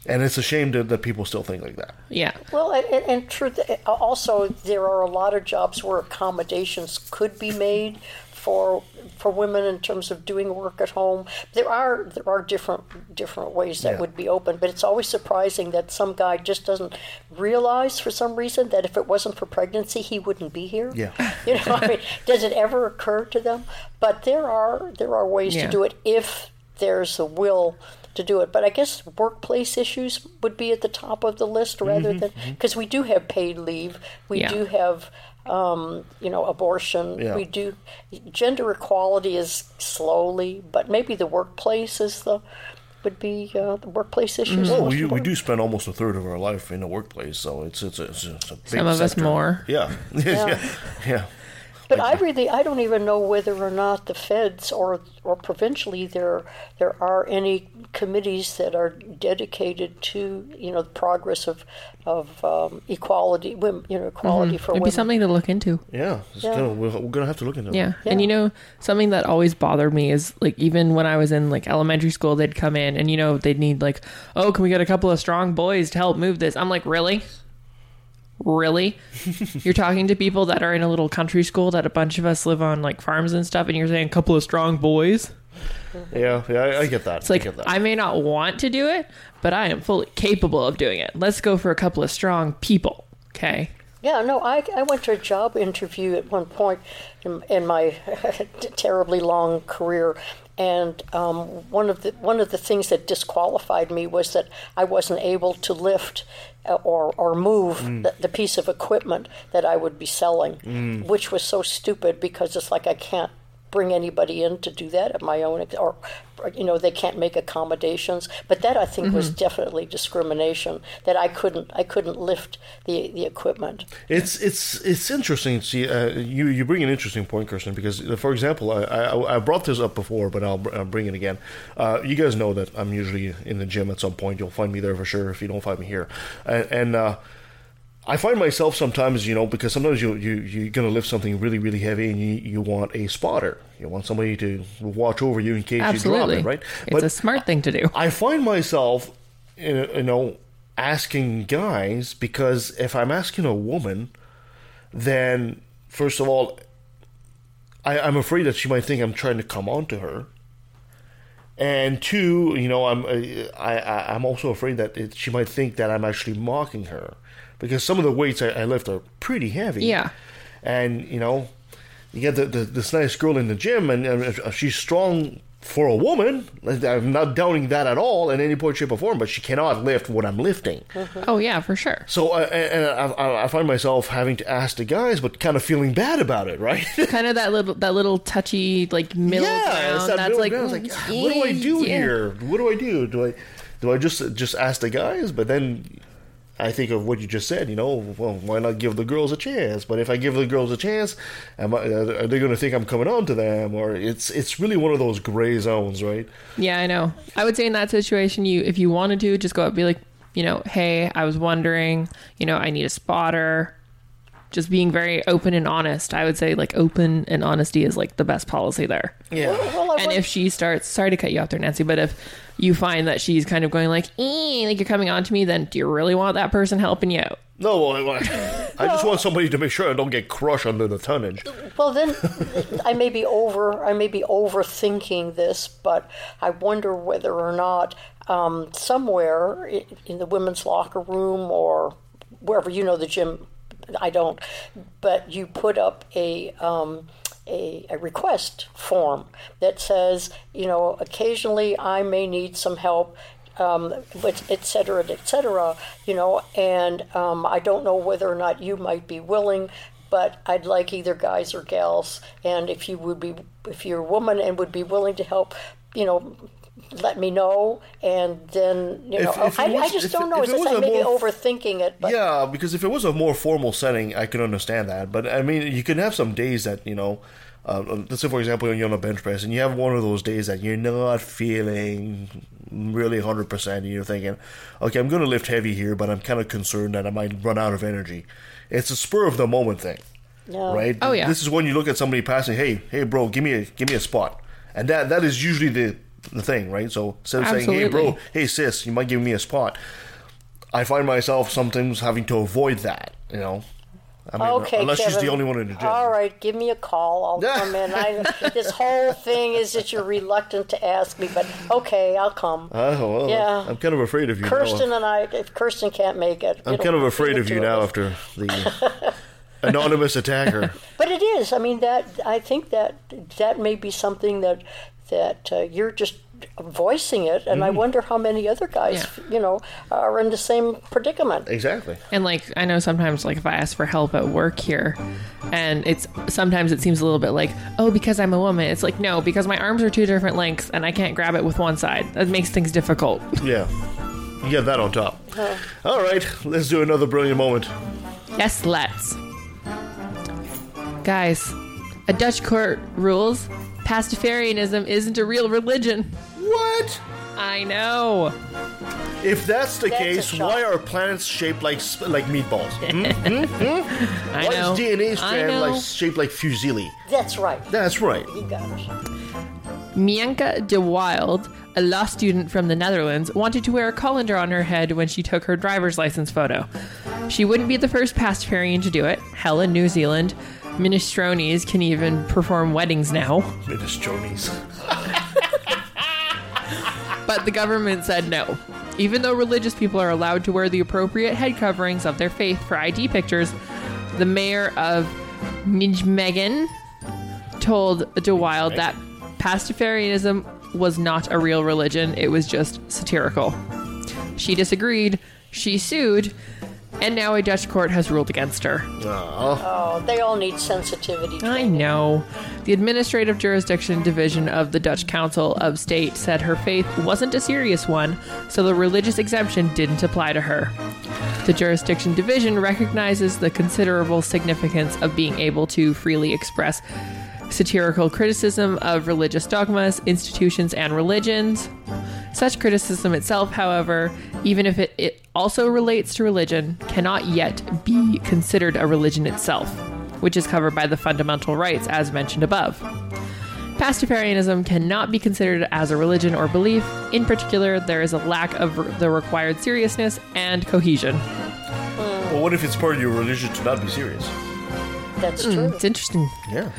And it's a shame that, that people still think like that. Yeah. Well, and, and, and truth, also there are a lot of jobs where accommodations could be made for for women in terms of doing work at home. There are there are different different ways that Yeah. would be open, but it's always surprising that some guy just doesn't realize for some reason that if it wasn't for pregnancy, he wouldn't be here. Yeah. You know, I mean, does it ever occur to them? But there are there are ways Yeah. to do it if there's a will to do it. But I guess workplace issues would be at the top of the list rather than because we do have paid leave, we Yeah. do have um, you know abortion, Yeah. we do gender equality is slowly, but maybe the workplace is the would be uh, the workplace issues. Well, we, we do spend almost a third of our life in the workplace, so it's it's a, it's a, it's a big Some of us sector. more. Yeah, yeah, yeah. But I really, I don't even know whether or not the feds or or provincially there there are any committees that are dedicated to you know the progress of of um, equality, women, you know, equality for It'd women. be something to look into. Yeah, Yeah. Gonna, we're, we're gonna have to look into. Yeah. Yeah. And you know, something that always bothered me is like even when I was in like elementary school, they'd come in and you know, they'd need like, oh, can we get a couple of strong boys to help move this? I'm like, really? Really? you're talking to people that are in a little country school that a bunch of us live on like farms and stuff, and you're saying a couple of strong boys? yeah, yeah. I, I get that. It's like I get that. I may not want to do it, but I am fully capable of doing it. Let's go for a couple of strong people. Okay. Yeah, no, I, I went to a job interview at one point in, in my terribly long career, and um, one of the one of the things that disqualified me was that I wasn't able to lift Uh, or or move mm. the, the piece of equipment that I would be selling, mm. which was so stupid because it's like I can't bring anybody in to do that at my own or, you know they can't make accommodations but that i think was definitely discrimination that i couldn't i couldn't lift the the equipment It's it's it's interesting. See, uh, you you bring an interesting point, Kirsten, because uh, for example, I, I I brought this up before, but I'll, I'll bring it again. Uh, you guys know that I'm usually in the gym at some point. You'll find me there for sure if you don't find me here, and. and uh, I find myself sometimes, you know, because sometimes you you you're gonna lift something really really heavy, and you you want a spotter. You want somebody to watch over you in case Absolutely. you drop it, right? It's a smart thing to do. I find myself, you know, asking guys because if I'm asking a woman, then first of all, I, I'm afraid that she might think I'm trying to come on to her. And two, you know, I'm I, I I'm also afraid that it, she might think that I'm actually mocking her because some of the weights I, I lift are pretty heavy. Yeah. and you know, you get the, the, this nice girl in the gym, and, if she's strong for a woman. I'm not doubting that at all in any point, shape, or form. But she cannot lift what I'm lifting. Oh yeah, for sure. So, uh, and I, I- I find myself having to ask the guys, but kind of feeling bad about it, right? Kind of that little that little touchy like middle yeah, ground. that that's middle like, ground. Like, what do I do yeah. here? What do I do? Do I do I just just ask the guys? But then I think of what you just said. You know, well, why not give the girls a chance? But if I give the girls a chance, am I, are they going to think I'm coming on to them? Or it's it's really one of those gray zones, right? Yeah, I know. I would say in that situation, you if you wanted to, just go up, and be like, you know, hey, I was wondering, you know, I need a spotter. Just being very open and honest. I would say like open and honesty is like the best policy there. Yeah. Well, I And went- if she starts, sorry to cut you off there, Nancy, but if you find that she's kind of going like, eh, like you're coming on to me, then do you really want that person helping you out? No, well, I, I just want somebody to make sure I don't get crushed under the tonnage. Well, then I may be over. I may be overthinking this, but I wonder whether or not um, somewhere in the women's locker room or wherever you know the gym. I don't, but you put up a. Um, a, a request form that says, you know, occasionally I may need some help um, et cetera, et cetera, you know, and um, I don't know whether or not you might be willing, but I'd like either guys or gals, and if you would be, if you're a woman and would be willing to help, you know, let me know, and then you know, If- if I, was- I just if- don't know. if It's it just was I a more- overthinking it, but yeah, because if it was a more formal setting, I could understand that. But I mean, you can have some days that you know. Uh, let's say, for example, you're on a bench press and you have one of those days that you're not feeling really 100%, and you're thinking, okay, I'm going to lift heavy here, but I'm kind of concerned that I might run out of energy. It's a spur of the moment thing, Yeah. right? Oh, yeah. This is when you look at somebody passing, hey, hey, bro, give me a give me a spot, and that that is usually the the thing, right? So instead of saying, hey, bro, hey, sis, you might give me a spot. I find myself sometimes having to avoid that, you know. I mean, Okay, unless she's the only one in the gym. All right, give me a call. I'll come in. I, this whole thing is that you're reluctant to ask me, but okay, I'll come. Oh, well, Yeah. I'm kind of afraid of you Kirsten now. and I, if Kirsten can't make it, I'm kind of afraid of you now after the anonymous attacker. But it is. I mean, that I think that that may be something that that uh, you're just voicing it, and I Mm-hmm. wonder how many other guys, you know, are in the same predicament. Exactly. And like I know sometimes like if I ask for help at work here and it's sometimes it seems a little bit like, "Oh, because I'm a woman." It's like, "No, because my arms are two different lengths and I can't grab it with one side." That makes things difficult. Yeah. You get that on top. All right, let's do another brilliant moment. yes, let's. Guys, a Dutch court rules Pastafarianism isn't a real religion. What? I know. If that's the That's a case, shock. why are planets shaped like sp- like meatballs? Hmm? I Why know. is DNA I strand know. like shaped like fusilli? That's right. That's right. You got it. Mianka de Wild, a law student from the Netherlands, wanted to wear a colander on her head when she took her driver's license photo. She wouldn't be the first pastafarian to do it. Hell, in New Zealand, minestrones can even perform weddings now. Minestrones. But the government said no. Even though religious people are allowed to wear the appropriate head coverings of their faith for ID pictures, The mayor of Nijmegen told DeWild that Pastafarianism was not a real religion, it was just satirical. She disagreed, she sued, and now a Dutch court has ruled against her. Oh, they all need sensitivity. I training. know. The Administrative Jurisdiction Division of the Dutch Council of State said her faith wasn't a serious one, so the religious exemption didn't apply to her. The Jurisdiction Division recognizes the considerable significance of being able to freely express satirical criticism of religious dogmas, institutions, and religions. Such criticism itself, however, even if it, it also relates to religion, cannot yet be considered a religion itself, which is covered by the fundamental rights as mentioned above. Pastafarianism cannot be considered as a religion or belief. In particular, there is a lack of the required seriousness and cohesion. Well, what if it's part of your religion to not be serious? That's hmm, true. It's interesting. Yeah.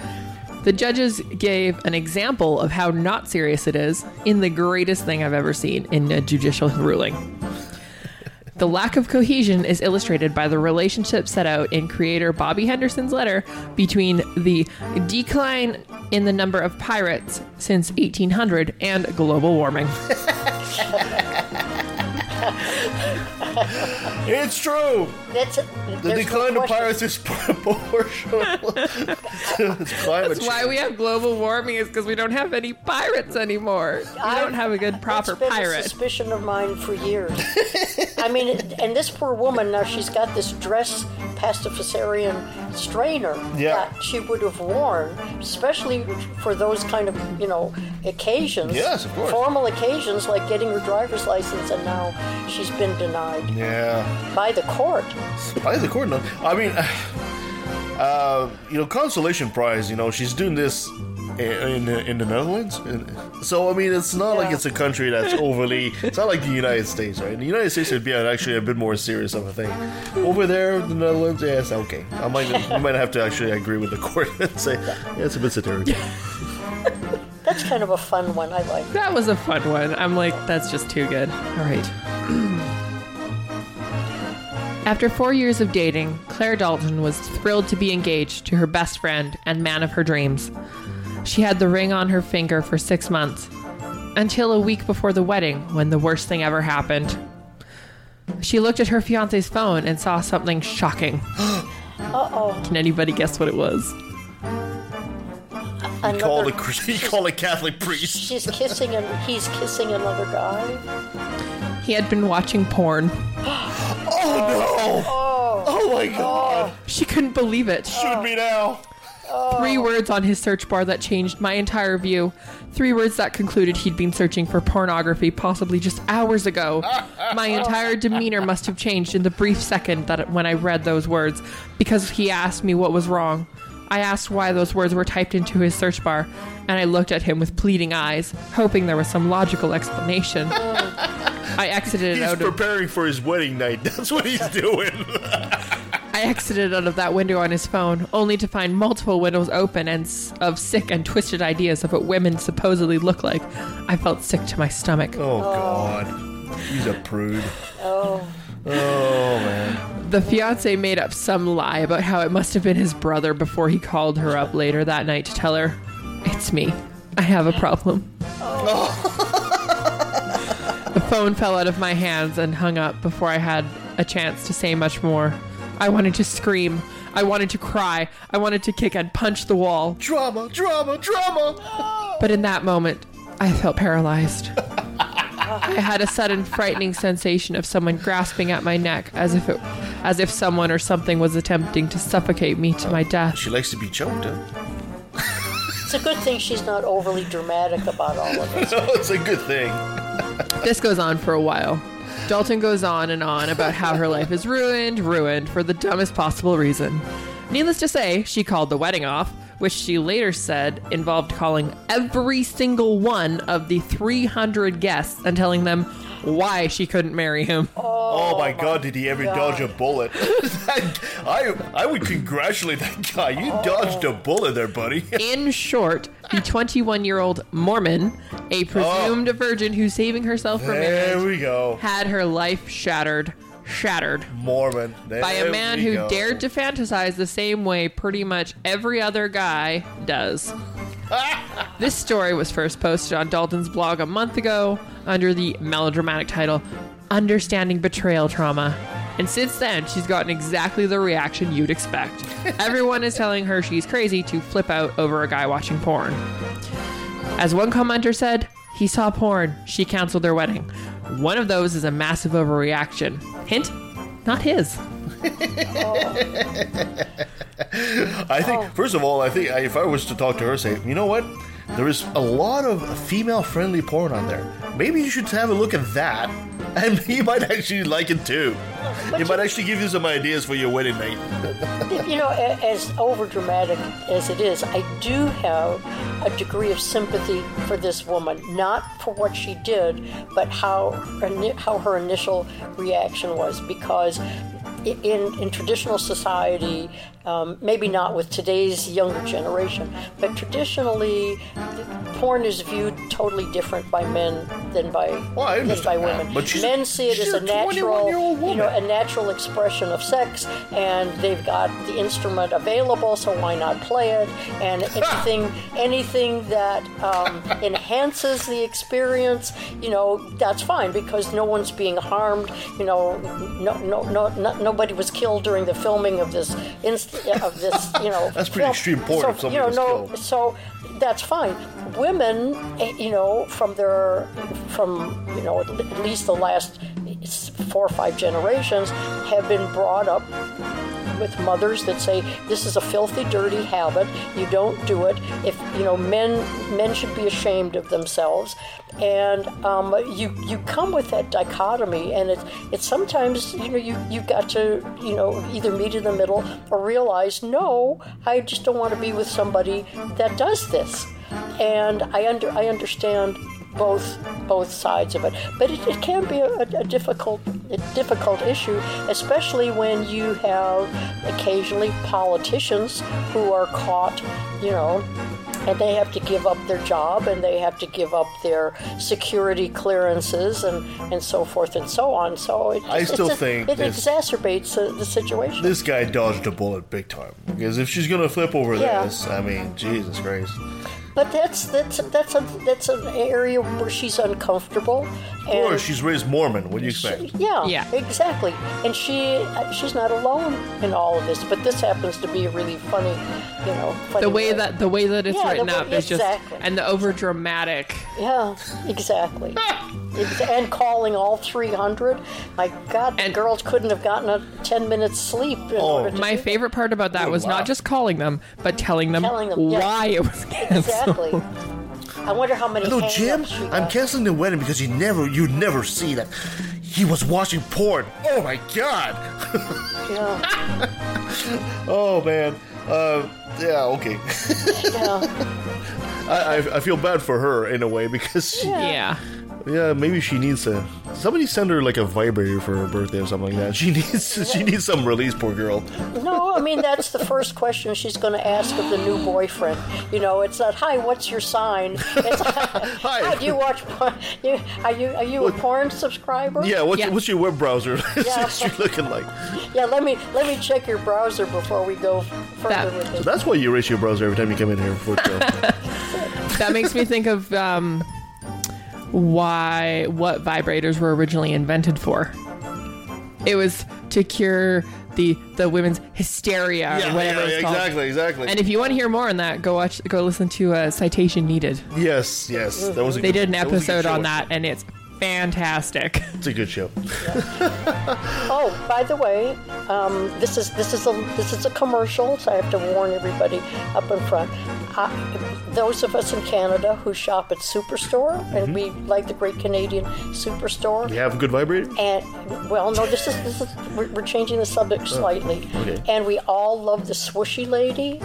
The judges gave an example of how not serious it is in the greatest thing I've ever seen in a judicial ruling. The lack of cohesion is illustrated by the relationship set out in creator Bobby Henderson's letter between the decline in the number of pirates since 1800 and global warming. It's true. That's a, The decline of pirates is proportional That's why we have global warming is because we don't have any pirates anymore. We don't have a good proper That's been a pirate. suspicion of mine for years. I mean, and this poor woman now she's got this dress pastafarian strainer Yeah. that she would have worn, especially for those kind of you know occasions. Yes, of course. Formal occasions like getting her driver's license, and now she's been denied Yeah. By the court. By the court, no. I mean, uh, you know, consolation prize. You know, she's doing this in in, in the Netherlands, so I mean, it's not like it's a country that's overly. It's not like the United States, right? The United States, it'd be actually a bit more serious of a thing. Over there, the Netherlands, yeah, okay. I might, you might have to actually agree with the court and say, yeah, it's a bit satirical. That's kind of a fun one. I like. That was a fun one. I'm like, that's just too good. All right. After four years of dating, Claire Dalton was thrilled to be engaged to her best friend and man of her dreams. She had the ring on her finger for six months, until a week before the wedding when the worst thing ever happened. She looked at her fiance's phone and saw something shocking. Uh oh. Can anybody guess what it was? He called a he called a Catholic priest. She's kissing and he's kissing another guy. He had been watching porn. Oh no! Oh, oh my oh. God! She couldn't believe it. Shoot me oh. now! Three words on his search bar that changed my entire view. Three words that concluded he'd been searching for pornography possibly just hours ago. My entire demeanor must have changed in the brief second that when I read those words because he asked me what was wrong. I asked why those words were typed into his search bar, and I looked at him with pleading eyes, hoping there was some logical explanation. I exited He's out of preparing for his wedding night. That's what he's doing. I exited out of that window on his phone, only to find multiple windows open and s- of sick and twisted ideas of what women supposedly look like. I felt sick to my stomach. Oh God, he's a prude. Oh. Oh man. The fiance made up some lie about how it must have been his brother before he called her up later that night to tell her, It's me. I have a problem. Oh. the phone fell out of my hands and hung up before I had a chance to say much more. I wanted to scream. I wanted to cry. I wanted to kick and punch the wall. Drama, drama, drama. But in that moment, I felt paralyzed. I had a sudden frightening sensation of someone grasping at my neck as if it as if someone or something was attempting to suffocate me to my death. She likes to be choked. Huh? It's a good thing she's not overly dramatic about all of it. it's a good thing. This goes on for a while. Dalton goes on and on about how her life is ruined, ruined for the dumbest possible reason. Needless to say, she called the wedding off, which she later said involved calling every single one of the 300 guests and telling them why she couldn't marry him. Oh, oh my God, did he ever dodge a bullet? I I would congratulate that guy. You oh. dodged a bullet there, buddy. In short, the 21 year old Mormon, a oh. presumed virgin who's saving herself for There marriage, we go. had her life shattered shattered Mormon. There by a man we who go. dared to fantasize the same way pretty much every other guy does. This story was first posted on Dalton's blog a month ago under the melodramatic title Understanding Betrayal Trauma. And since then, she's gotten exactly the reaction you'd expect. Everyone is telling her she's crazy to flip out over a guy watching porn. As one commenter said, he saw porn, she canceled their wedding. One of those is a massive overreaction. Hint, not his. Oh. I think, oh. first of all, I think if I was to talk to her, say, you know what? There is a lot of female-friendly porn on there. Maybe you should have a look at that, and you might actually like it too. It might actually give you some ideas for your wedding night. you know, as over dramatic as it is, I do have a degree of sympathy for this woman, not for what she did, but how her how her initial reaction was. Because in in traditional society, um, maybe not with today's younger generation, but traditionally, porn is viewed totally different by men than by Well, than by that, women. but she's a- men see it as a a natural, you know, a natural expression of sex, and they've got the instrument available, so why not play it? And anything, anything that um, enhances the experience, you know, that's fine because no one's being harmed. You know, no, no, no, no nobody was killed during the filming of this, inst- of this, you know. That's pretty extreme porn So, you know, no, killed. so that's fine. Women, eh, you know, from their, from you know, at least the last four or five generations, have been brought up with mothers that say this is a filthy, dirty habit. You don't do it. If you know, men men should be ashamed of themselves, and um, you you come with that dichotomy, and it's it's sometimes you know you you've got to you know either meet in the middle or realize no, I just don't want to be with somebody that does this, and I under I understand both both sides of it. But it, it can be a, a difficult a difficult issue, especially when you have occasionally politicians who are caught, you know. And they have to give up their job and they have to give up their security clearances and, and so forth and so on. So it, I still a- think it this- exacerbates the, the situation. This guy dodged a bullet big time. Because if she's gonna flip over Yeah. this, I mean, Jesus Christ. But that's that's that's a that's an area where she's uncomfortable. And Or she's raised Mormon. What do you expect? Yeah, Yeah. exactly. And she she's not alone in all of this. But this happens to be a really funny, you know, funny The way that the way that it's Yeah, the written way- up is just and the over dramatic. yeah, exactly. And calling all 300. My God, the And- girls couldn't have gotten a 10 minutes sleep. In Oh. order to My do favorite part about that oh, was wow. not just calling them, but telling them, Telling them, yeah. why it was canceled. Exactly. I wonder how many. Hello, hang-ups Jim. I'm canceling the wedding because you never, you never see that he was watching porn. Oh my God. Yeah, Oh man. Uh, yeah. Okay. yeah. I, I, I feel bad for her in a way because she, Yeah. Yeah, maybe she needs a somebody send her like a vibrator for her birthday or something like that. She needs she needs some release, poor girl. No, I mean that's the first question she's going to ask of the new boyfriend. You know, it's not "Hi, what's your sign?" It's "Hi, do you watch porn? You, are you are you a porn subscriber?" Yeah. What's Yeah. what's your web browser? Yeah. What's she looking like? Yeah, Let me let me check your browser before we go further That- with So this. that's why you erase your browser every time you come in here for the show. That makes me think of um, why what vibrators were originally invented for. It was to cure the the women's hysteria or whatever yeah, it's called. exactly, exactly. And if you want to hear more on that, go watch go listen to uh, Citation Needed. yes, yes, that was. A They good, did an that was a good episode on that, and it's fantastic. It's a good show. Oh, by the way, um, this is this is a this is a commercial, so I have to warn everybody up in front. Uh, those of us in Canada who shop at Superstore, and we like the Great Canadian Superstore. You have a good vibrator? And well, no, this is this is we're, we're changing the subject slightly. okay. And we all love the swooshy lady.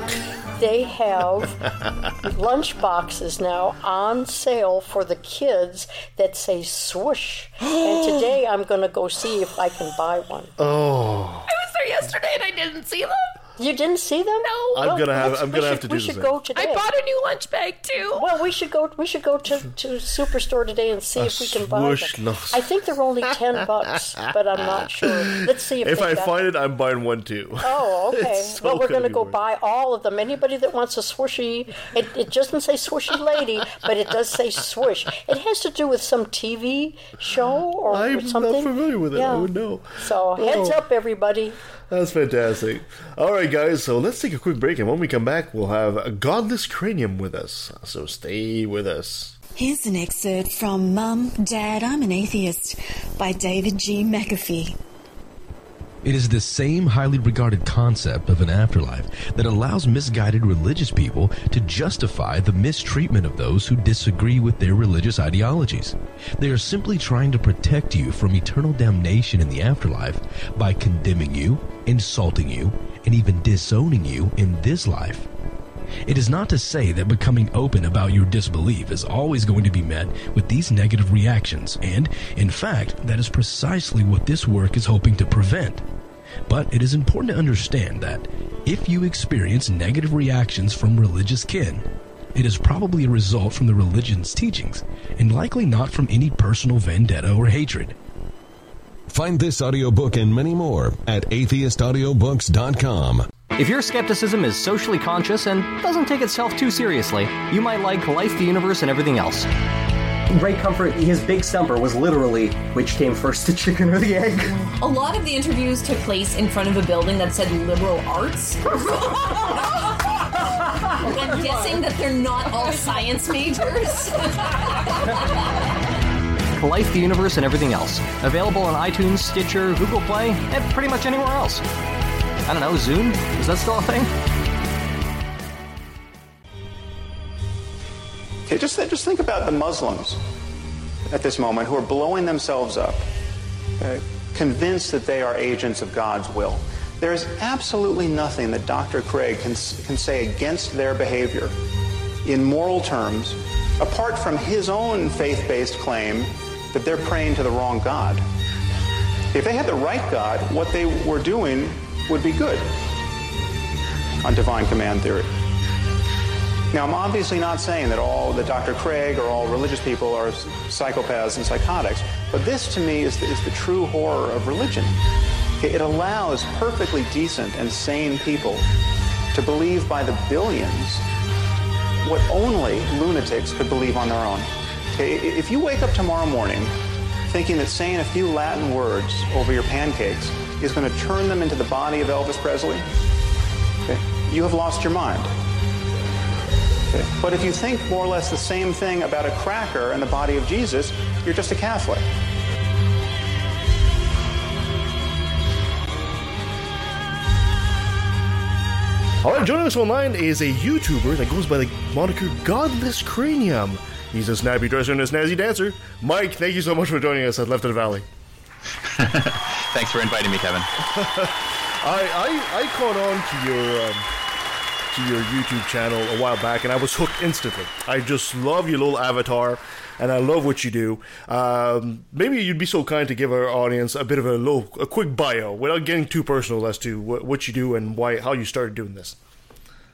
They have lunch boxes now on sale for the kids that say swoosh. and today I'm going to go see if I can buy one. Oh, I was there yesterday and I didn't see them. You didn't see them? No. I'm gonna have- let's- I'm gonna have should- to We do the should same. go today. I bought a new lunch bag too. Well, we should go. We should go to to Superstore today and see if we can buy swoosh them. loss. I think they're only ten bucks, but I'm not sure. Let's see if, If I find it, I'm buying one too. Oh, okay. It's so well, we're gonna going to be go worth buy all of them. Anybody that wants a swooshy, it, it doesn't say swooshy lady, but it does say swoosh. It has to do with some TV show or I'm something. not familiar with it. I Yeah. Oh, would know. So heads Oh. up, everybody. That's fantastic. All right, guys. So let's take a quick break, and when we come back, we'll have a godless cranium with us. So stay with us. Here's an excerpt from Mum, Dad, I'm an Atheist by David G. McAfee. It is the same highly regarded concept of an afterlife that allows misguided religious people to justify the mistreatment of those who disagree with their religious ideologies. They are simply trying to protect you from eternal damnation in the afterlife by condemning you, insulting you, and even disowning you in this life. It is not to say that becoming open about your disbelief is always going to be met with these negative reactions, and, in fact, that is precisely what this work is hoping to prevent. But it is important to understand that if you experience negative reactions from religious kin, it is probably a result from the religion's teachings, and likely not from any personal vendetta or hatred. Find this audiobook and many more at atheistaudiobooks.com. If your skepticism is socially conscious and doesn't take itself too seriously, you might like Life, the Universe, and Everything Else. Ray Comfort, his big stumper was literally which came first, the chicken or the egg? A lot of the interviews took place in front of a building that said liberal arts. I'm guessing that they're not all science majors. Life, the Universe, and Everything Else. Available on iTunes, Stitcher, Google Play, and pretty much anywhere else. I don't know, Zune? Is that still a thing? Okay, just, just think about the Muslims at this moment who are blowing themselves up, uh, convinced that they are agents of God's will. There is absolutely nothing that Dr. Craig can, can say against their behavior in moral terms, apart from his own faith based claim that they're praying to the wrong God. If they had the right God, what they were doing would be good on divine command theory. Now, I'm obviously not saying that all that Dr. Craig or all religious people are psychopaths and psychotics, but this to me is the, is the true horror of religion. It allows perfectly decent and sane people to believe by the billions what only lunatics could believe on their own. If you wake up tomorrow morning thinking that saying a few Latin words over your pancakes is going to turn them into the body of Elvis Presley, okay, you have lost your mind. Okay. But if you think more or less the same thing about a cracker and the body of Jesus, you're just a Catholic. All right, joining us online is a YouTuber that goes by the moniker Godless Cranium. He's a snappy dresser and a snazzy dancer. Mike, thank you so much for joining us at Left of the Valley. Thanks for inviting me, Kevin. I, I I caught on to your um, to your YouTube channel a while back, and I was hooked instantly. I just love your little avatar, and I love what you do. Um, maybe you'd be so kind to give our audience a bit of a little, a quick bio, without getting too personal as to what, what you do and why, how you started doing this.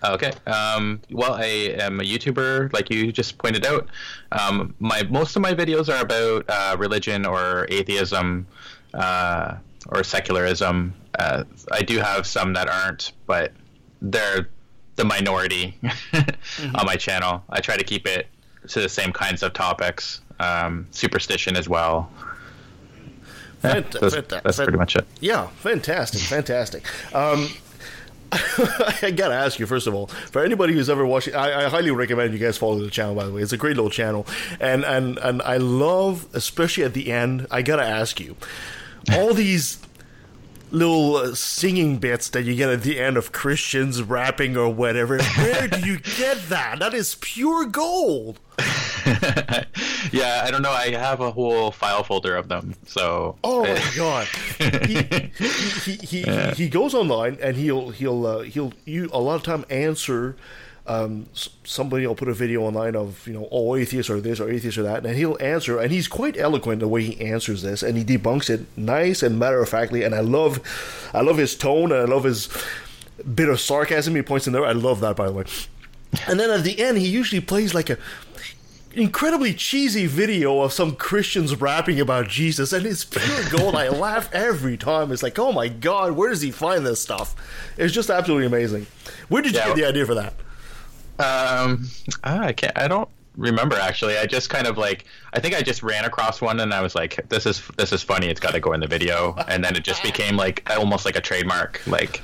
Okay. Um, well, I am a YouTuber, like you just pointed out. Um, my most of my videos are about uh, religion or atheism uh, or secularism. Uh, I do have some that aren't, but they're the minority on my channel. I try to keep it to the same kinds of topics, um, superstition as well. Yeah, Fant- that's, fanta- that's pretty much it. Yeah, fantastic, fantastic. Um, I gotta ask you first of all, for anybody who's ever watched, I, I highly recommend you guys follow the channel. By the way, it's a great little channel, and and and I love, especially at the end. I gotta ask you, all these little uh, singing bits that you get at the end of Christians rapping or whatever. Where do you get that? That is pure gold. yeah, I don't know. I have a whole file folder of them. So. Oh my god. He he, he, he, Yeah. he goes online and he'll he'll uh, he'll you a lot of time answer. Um, somebody will put a video online of you know all atheists or this or atheists or that, and he'll answer, and he's quite eloquent the way he answers this, and he debunks it nice and matter of factly, and I love, I love his tone, and I love his bit of sarcasm he points in there. I love that, by the way. And then at the end, he usually plays like a incredibly cheesy video of some Christians rapping about Jesus, and it's pure gold. I laugh every time. It's like, oh my god, where does he find this stuff? It's just absolutely amazing. Where did you Yeah. get the idea for that? Um, ah, I can't. I don't remember actually. I just kind of like. I think I just ran across one and I was like, "This is this is funny. It's got to go in the video." And then it just became like almost like a trademark. Like,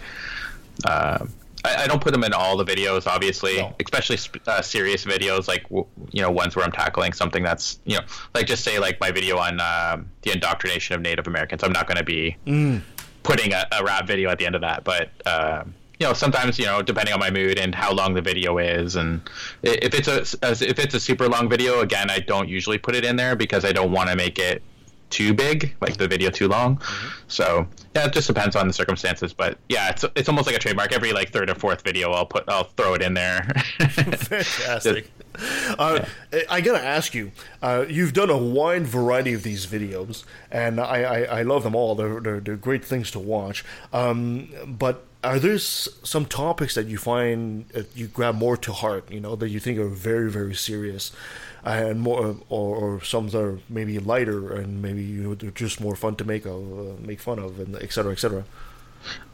uh, I, I don't put them in all the videos, obviously, especially uh, serious videos, like w- you know ones where I'm tackling something that's you know like just say like my video on um the indoctrination of Native Americans. I'm not going to be Mm. putting a, a rap video at the end of that, but um, you know, sometimes you know, depending on my mood and how long the video is, and if it's a if it's a super long video, again, I don't usually put it in there because I don't want to make it too big, like the video too long. So yeah, it just depends on the circumstances, but yeah, it's it's almost like a trademark. Every like third or fourth video, I'll put I'll throw it in there. Fantastic. Uh, I gotta ask you. Uh, you've done a wide variety of these videos, and I, I, I love them all. They're, they're, they're great things to watch. Um, but are there some topics that you find that you grab more to heart? You know that you think are very very serious, and more, or, or some that are maybe lighter and maybe you know, they're just more fun to make uh, make fun of, and et cetera, et cetera.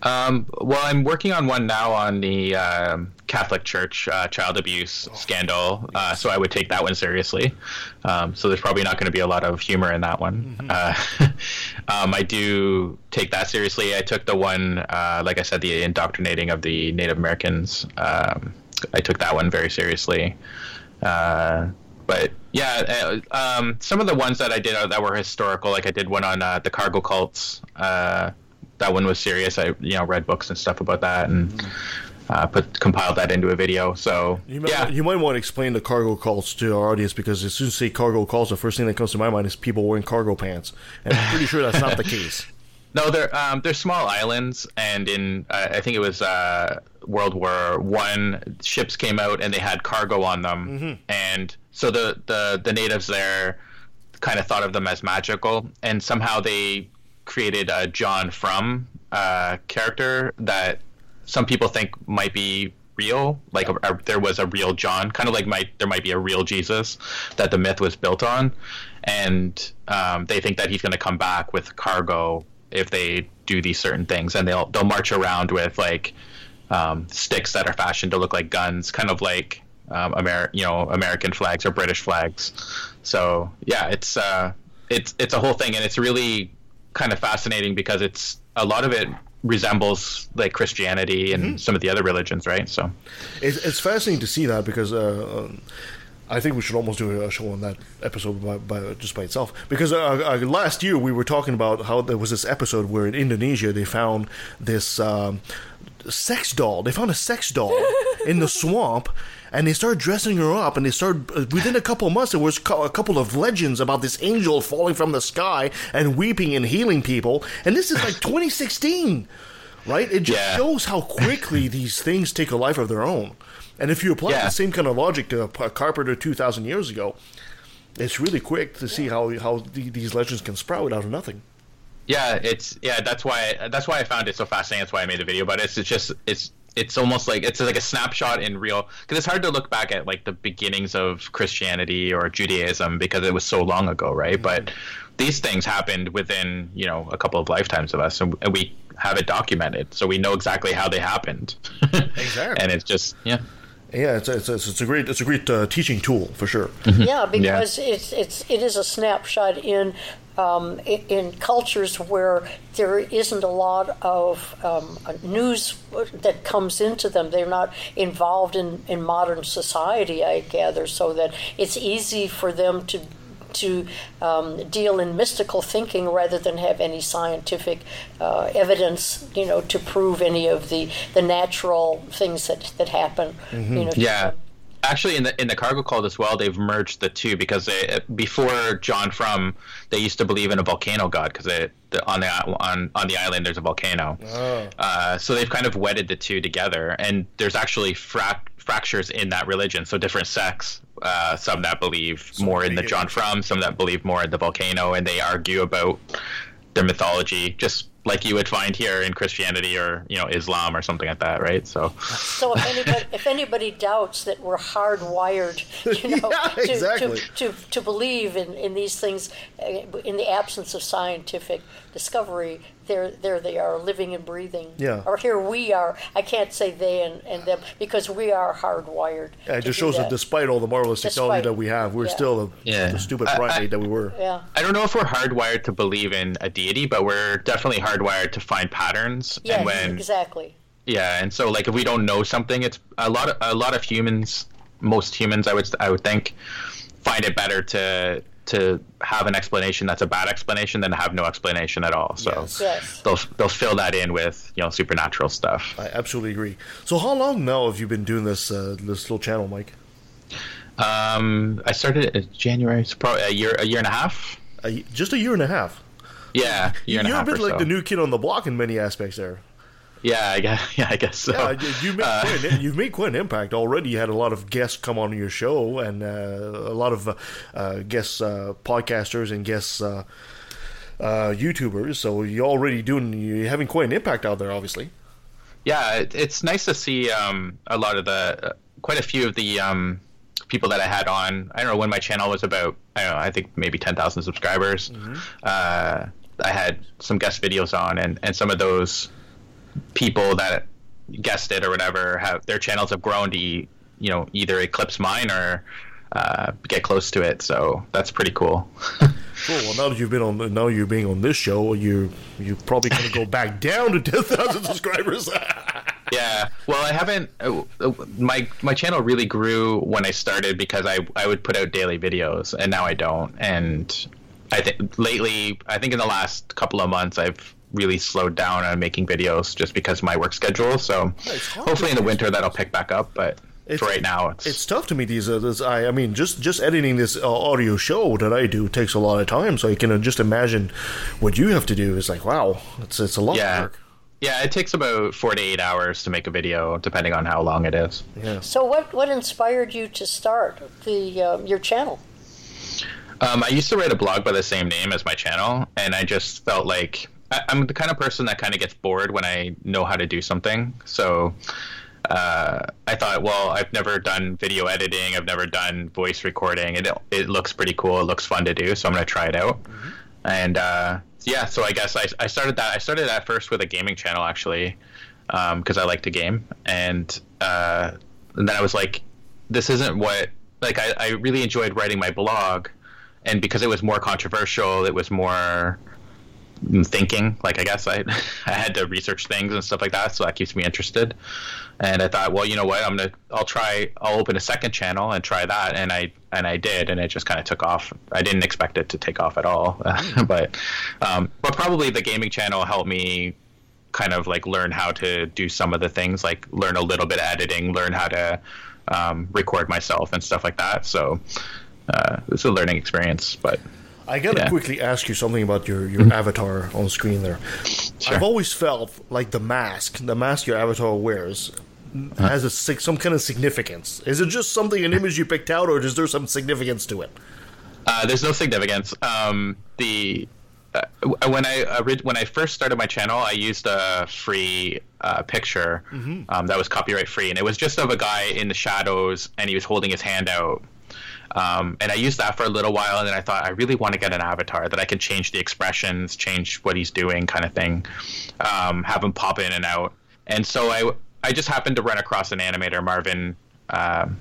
Um, well, I'm working on one now on the um, Catholic Church uh, child abuse scandal, uh, so I would take that one seriously. Um, so there's probably not going to be a lot of humor in that one. Uh, um, I do take that seriously. I took the one, uh, like I said, the indoctrinating of the Native Americans. Um, I took that one very seriously. Uh, but yeah, uh, um, some of the ones that I did uh, that were historical, like I did one on uh, the cargo cults. Uh, that one was serious. I you know read books and stuff about that and uh, put compiled that into a video. So You might, you might want to explain the cargo cults to our audience because as soon as you say cargo cults, the first thing that comes to my mind is people wearing cargo pants, and I'm pretty sure that's not the case. No, they're um, they're small islands, and in uh, I think it was uh, World War One, ships came out and they had cargo on them, and so the, the the natives there kind of thought of them as magical, and somehow they created a John Frum uh, character that some people think might be real, like a, a- there was a real John, kind of like might there might be a real Jesus that the myth was built on, and um, they think that he's going to come back with cargo if they do these certain things, and they'll they'll march around with like um, sticks that are fashioned to look like guns, kind of like um, Amer- you know American flags or British flags. So yeah, it's uh, it's it's a whole thing, and it's really kind of fascinating because it's a lot of it resembles like Christianity and some of the other religions, right? So It's, it's fascinating to see that because uh, um, I think we should almost do a show on that episode by, by, just by itself. Because uh, uh, last year we were talking about how there was this episode where in Indonesia they found this um, sex doll. They found a sex doll in the swamp. And they started dressing her up, and they started uh, within a couple of months. There was a couple of legends about this angel falling from the sky and weeping and healing people. And this is like 2016 right? It just shows how quickly these things take a life of their own. And if you apply Yeah. the same kind of logic to a carpenter 2,000 years ago, it's really quick to see how how these legends can sprout out of nothing. yeah, it's yeah. That's why that's why I found it so fascinating. That's why I made the video. But it's, it's just it's it's almost like it's like a snapshot in real because it's hard to look back at like the beginnings of Christianity or Judaism because it was so long ago, right? But these things happened within you know a couple of lifetimes of us, and, and we have it documented, so we know exactly how they happened. Exactly. and it's just yeah. Yeah, it's a, it's it's a great it's a great uh, teaching tool for sure. Yeah, because it's it's it is a snapshot in um, i- in cultures where there isn't a lot of um, news that comes into them. They're not involved in, in modern society, I gather, so that it's easy for them to to um, deal in mystical thinking rather than have any scientific uh, evidence, you know, to prove any of the, the natural things that, that happen. You know, to yeah actually in the in the cargo cult as well they've merged the two because they before John Frum they used to believe in a volcano god because on the on on the island there's a volcano. Uh, so they've kind of wedded the two together and there's actually frac- fractures in that religion so different sects uh, some that believe more in the John Frum some that believe more in the volcano and they argue about their mythology just like you would find here in Christianity or you know Islam or something like that, right? So So if anybody, if anybody doubts that we're hardwired, you know, Yeah, to, exactly. to, to, to believe in, in these things, uh, in the absence of scientific discovery, there there they are, living and breathing. Yeah. Or here we are. I can't say they and, and them because we are hardwired. Yeah, it just shows that that. despite all the marvelous technology that we have, we're yeah. still the, Yeah. the stupid I- I- primate that we were. Yeah. I don't know if we're hardwired to believe in a deity, but we're definitely hardwired to find patterns. Yes, and when exactly. yeah, and so like if we don't know something, it's a lot of a lot of humans, most humans, I would I would think, find it better to to have an explanation that's a bad explanation than to have no explanation at all. So Yes. they'll they'll fill that in with you know supernatural stuff. I absolutely agree. So how long now have you been doing this uh, this little channel, Mike? Um, I started in January, it's probably a year a year and a half. A, just a year and a half. Yeah, year and You're a half bit or like so. the new kid on the block in many aspects there. Yeah, I guess. Yeah, I guess so. Yeah, you, made Uh, quite an, you've made quite an impact already. You had a lot of guests come on your show, and uh, a lot of uh, uh, guest uh, podcasters and guest uh, uh, YouTubers. So you're already doing. You're having quite an impact out there, obviously. yeah, it, it's nice to see um, a lot of the, uh, quite a few of the um, people that I had on. I don't know when my channel was about. I don't know. I think maybe ten thousand subscribers. Uh, I had some guest videos on, and and some of those people that guessed it or whatever have their channels have grown to you know either eclipse mine or uh, get close to it. So that's pretty cool. Cool. Well, now that you've been on, now you're being on this show, you you're probably going to go back down to ten thousand subscribers. yeah well i haven't uh, uh, my my channel really grew when i started because i i would put out daily videos and now i don't and i think lately i think in the last couple of months i've really slowed down on making videos just because of my work schedule so hopefully in the winter that'll pick back up but for right now it's It's tough to me these. Uh, this, I, I mean, just just editing this uh, audio show that I do takes a lot of time. So you can uh, just imagine what you have to do. It's like, wow, it's it's a lot yeah of work. yeah it takes about four to eight hours to make a video depending on how long it is Yeah. So what what inspired you to start the uh, your channel? Um, I used to write a blog by the same name as my channel, and I just felt like I, I'm the kind of person that kind of gets bored when I know how to do something. So uh, I thought, well, I've never done video editing, I've never done voice recording, and it, it looks pretty cool. It looks fun to do, so I'm going to try it out. And uh, yeah, so I guess I, I started that. I started that first with a gaming channel actually, because I like to game, and uh, and then I was like, this isn't what like I, I really enjoyed writing my blog, and because it was more controversial, it was more thinking. Like I guess I I had to research things and stuff like that, so that keeps me interested. And I thought, well, you know what, I'm gonna I'll try I'll open a second channel and try that, and I and I did, and it just kind of took off. I didn't expect it to take off at all, but um, but probably the gaming channel helped me kind of like learn how to do some of the things, like learn a little bit of editing, learn how to um, record myself and stuff like that. So uh, it's a learning experience, but I gotta Yeah. quickly ask you something about your, your avatar on screen there. I've always felt like the mask, the mask your avatar wears, has a some kind of significance. Is it just something, an image you picked out, or is there some significance to it? Uh, there's no significance. Um, the uh, when I orig- when I first started my channel, I used a free uh, picture Mhm. um, that was copyright free, and it was just of a guy in the shadows, and he was holding his hand out. Um, and I used that for a little while, and then I thought I really want to get an avatar that I can change the expressions, change what he's doing, kind of thing, um, have him pop in and out. And so I I just happened to run across an animator, Marvin. Um,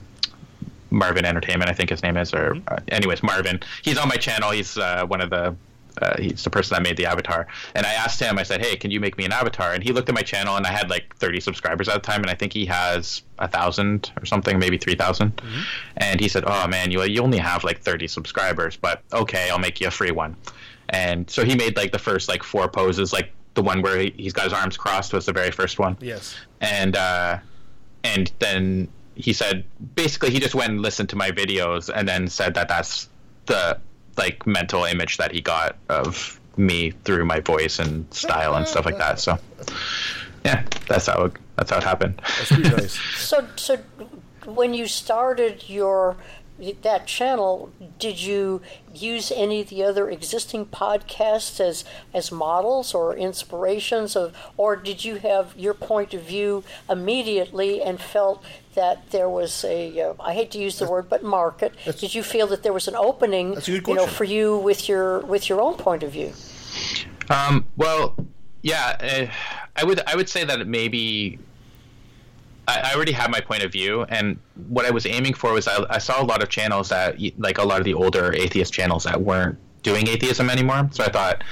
Marvin Entertainment, I think his name is, or uh, anyways, Marvin. He's on my channel. He's uh, one of the. Uh, he's the person that made the avatar, and I asked him. I said, "Hey, can you make me an avatar?" And he looked at my channel, and I had like 30 subscribers at the time, and I think he has a thousand or something, maybe 3,000. And he said, "Oh man, you you only have like 30 subscribers, but okay, I'll make you a free one." And so he made like the first like four poses, like the one where he, he's got his arms crossed was the very first one Yes. and uh, and then he said basically he just went and listened to my videos and then said that that's the like mental image that he got of me through my voice and style and stuff like that. So yeah, that's how it, that's how it happened. That's pretty nice. So so when you started your that channel, did you use any of the other existing podcasts as as models or inspirations of, or did you have your point of view immediately and felt that there was a uh, I hate to use the word but market? Did you feel that there was an opening, That's a good you know, for you with your with your own point of view? Um, well, yeah, uh, I would I would say that it maybe I, I already had my point of view, and what I was aiming for was I, I saw a lot of channels that like a lot of the older atheist channels that weren't doing atheism anymore. So I thought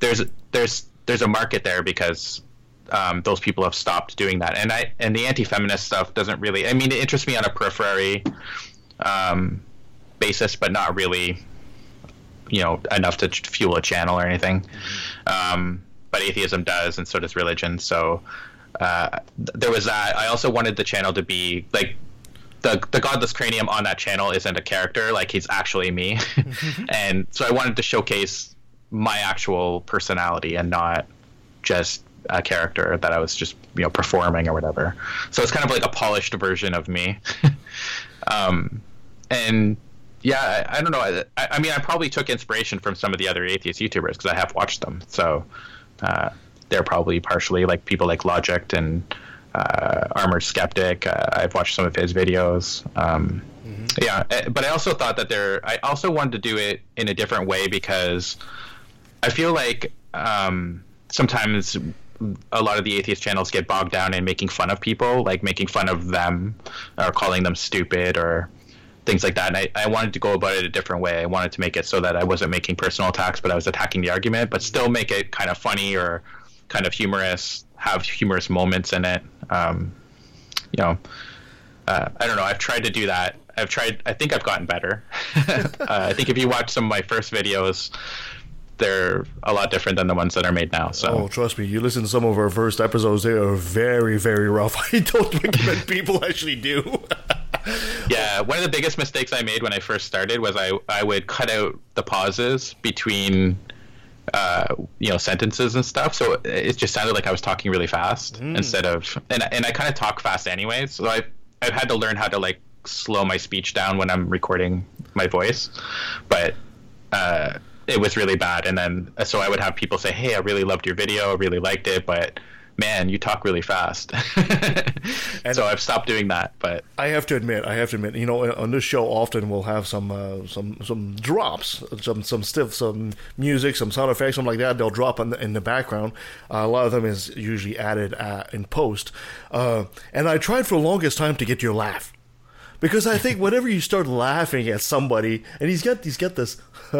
there's there's there's a market there because um, those people have stopped doing that, and I and the anti-feminist stuff doesn't really. I mean, it interests me on a periphery um, basis, but not really you know enough to fuel a channel or anything. Um, but atheism does, and so does religion. So uh, th- there was that. I also wanted the channel to be like the the godless cranium on that channel isn't a character; like he's actually me. and so I wanted to showcase my actual personality and not just a character that I was just you know performing or whatever. So it's kind of like a polished version of me. um, and yeah, I, I don't know. I, I mean, I probably took inspiration from some of the other atheist YouTubers because I have watched them. So uh, they're probably partially like people like Logic and uh, Armored Skeptic. Uh, I've watched some of his videos. Um, Yeah, eh, but I also thought that there. I also wanted to do it in a different way because I feel like um, sometimes a lot of the atheist channels get bogged down in making fun of people, like making fun of them or calling them stupid or things like that. And I, I wanted to go about it a different way. I wanted to make it so that I wasn't making personal attacks, but I was attacking the argument, but still make it kind of funny or kind of humorous, have humorous moments in it. Um, you know, uh, I don't know. I've tried to do that. I've tried. I think I've gotten better. uh, I think if you watch some of my first videos, they're a lot different than the ones that are made now. So Oh, trust me, you listen to some of our first episodes, they are very, very rough. I don't recommend people actually do. yeah, one of the biggest mistakes I made when I first started was I I would cut out the pauses between uh, you know sentences and stuff, so it just sounded like I was talking really fast instead of and and I kind of talk fast anyway, so I I've had to learn how to like slow my speech down when I'm recording my voice, but. Uh, it was really bad, and then so I would have people say, "Hey, I really loved your video, I really liked it, but man, you talk really fast." so I've stopped doing that. But I have to admit, I have to admit, you know, on this show often we'll have some uh, some some drops, some some stiff, some music, some sound effects, something like that. They'll drop in the, in the background. Uh, a lot of them is usually added uh, in post. Uh, and I tried for the longest time to get your laugh. Because I think whenever you start laughing at somebody, and he's got he's got this,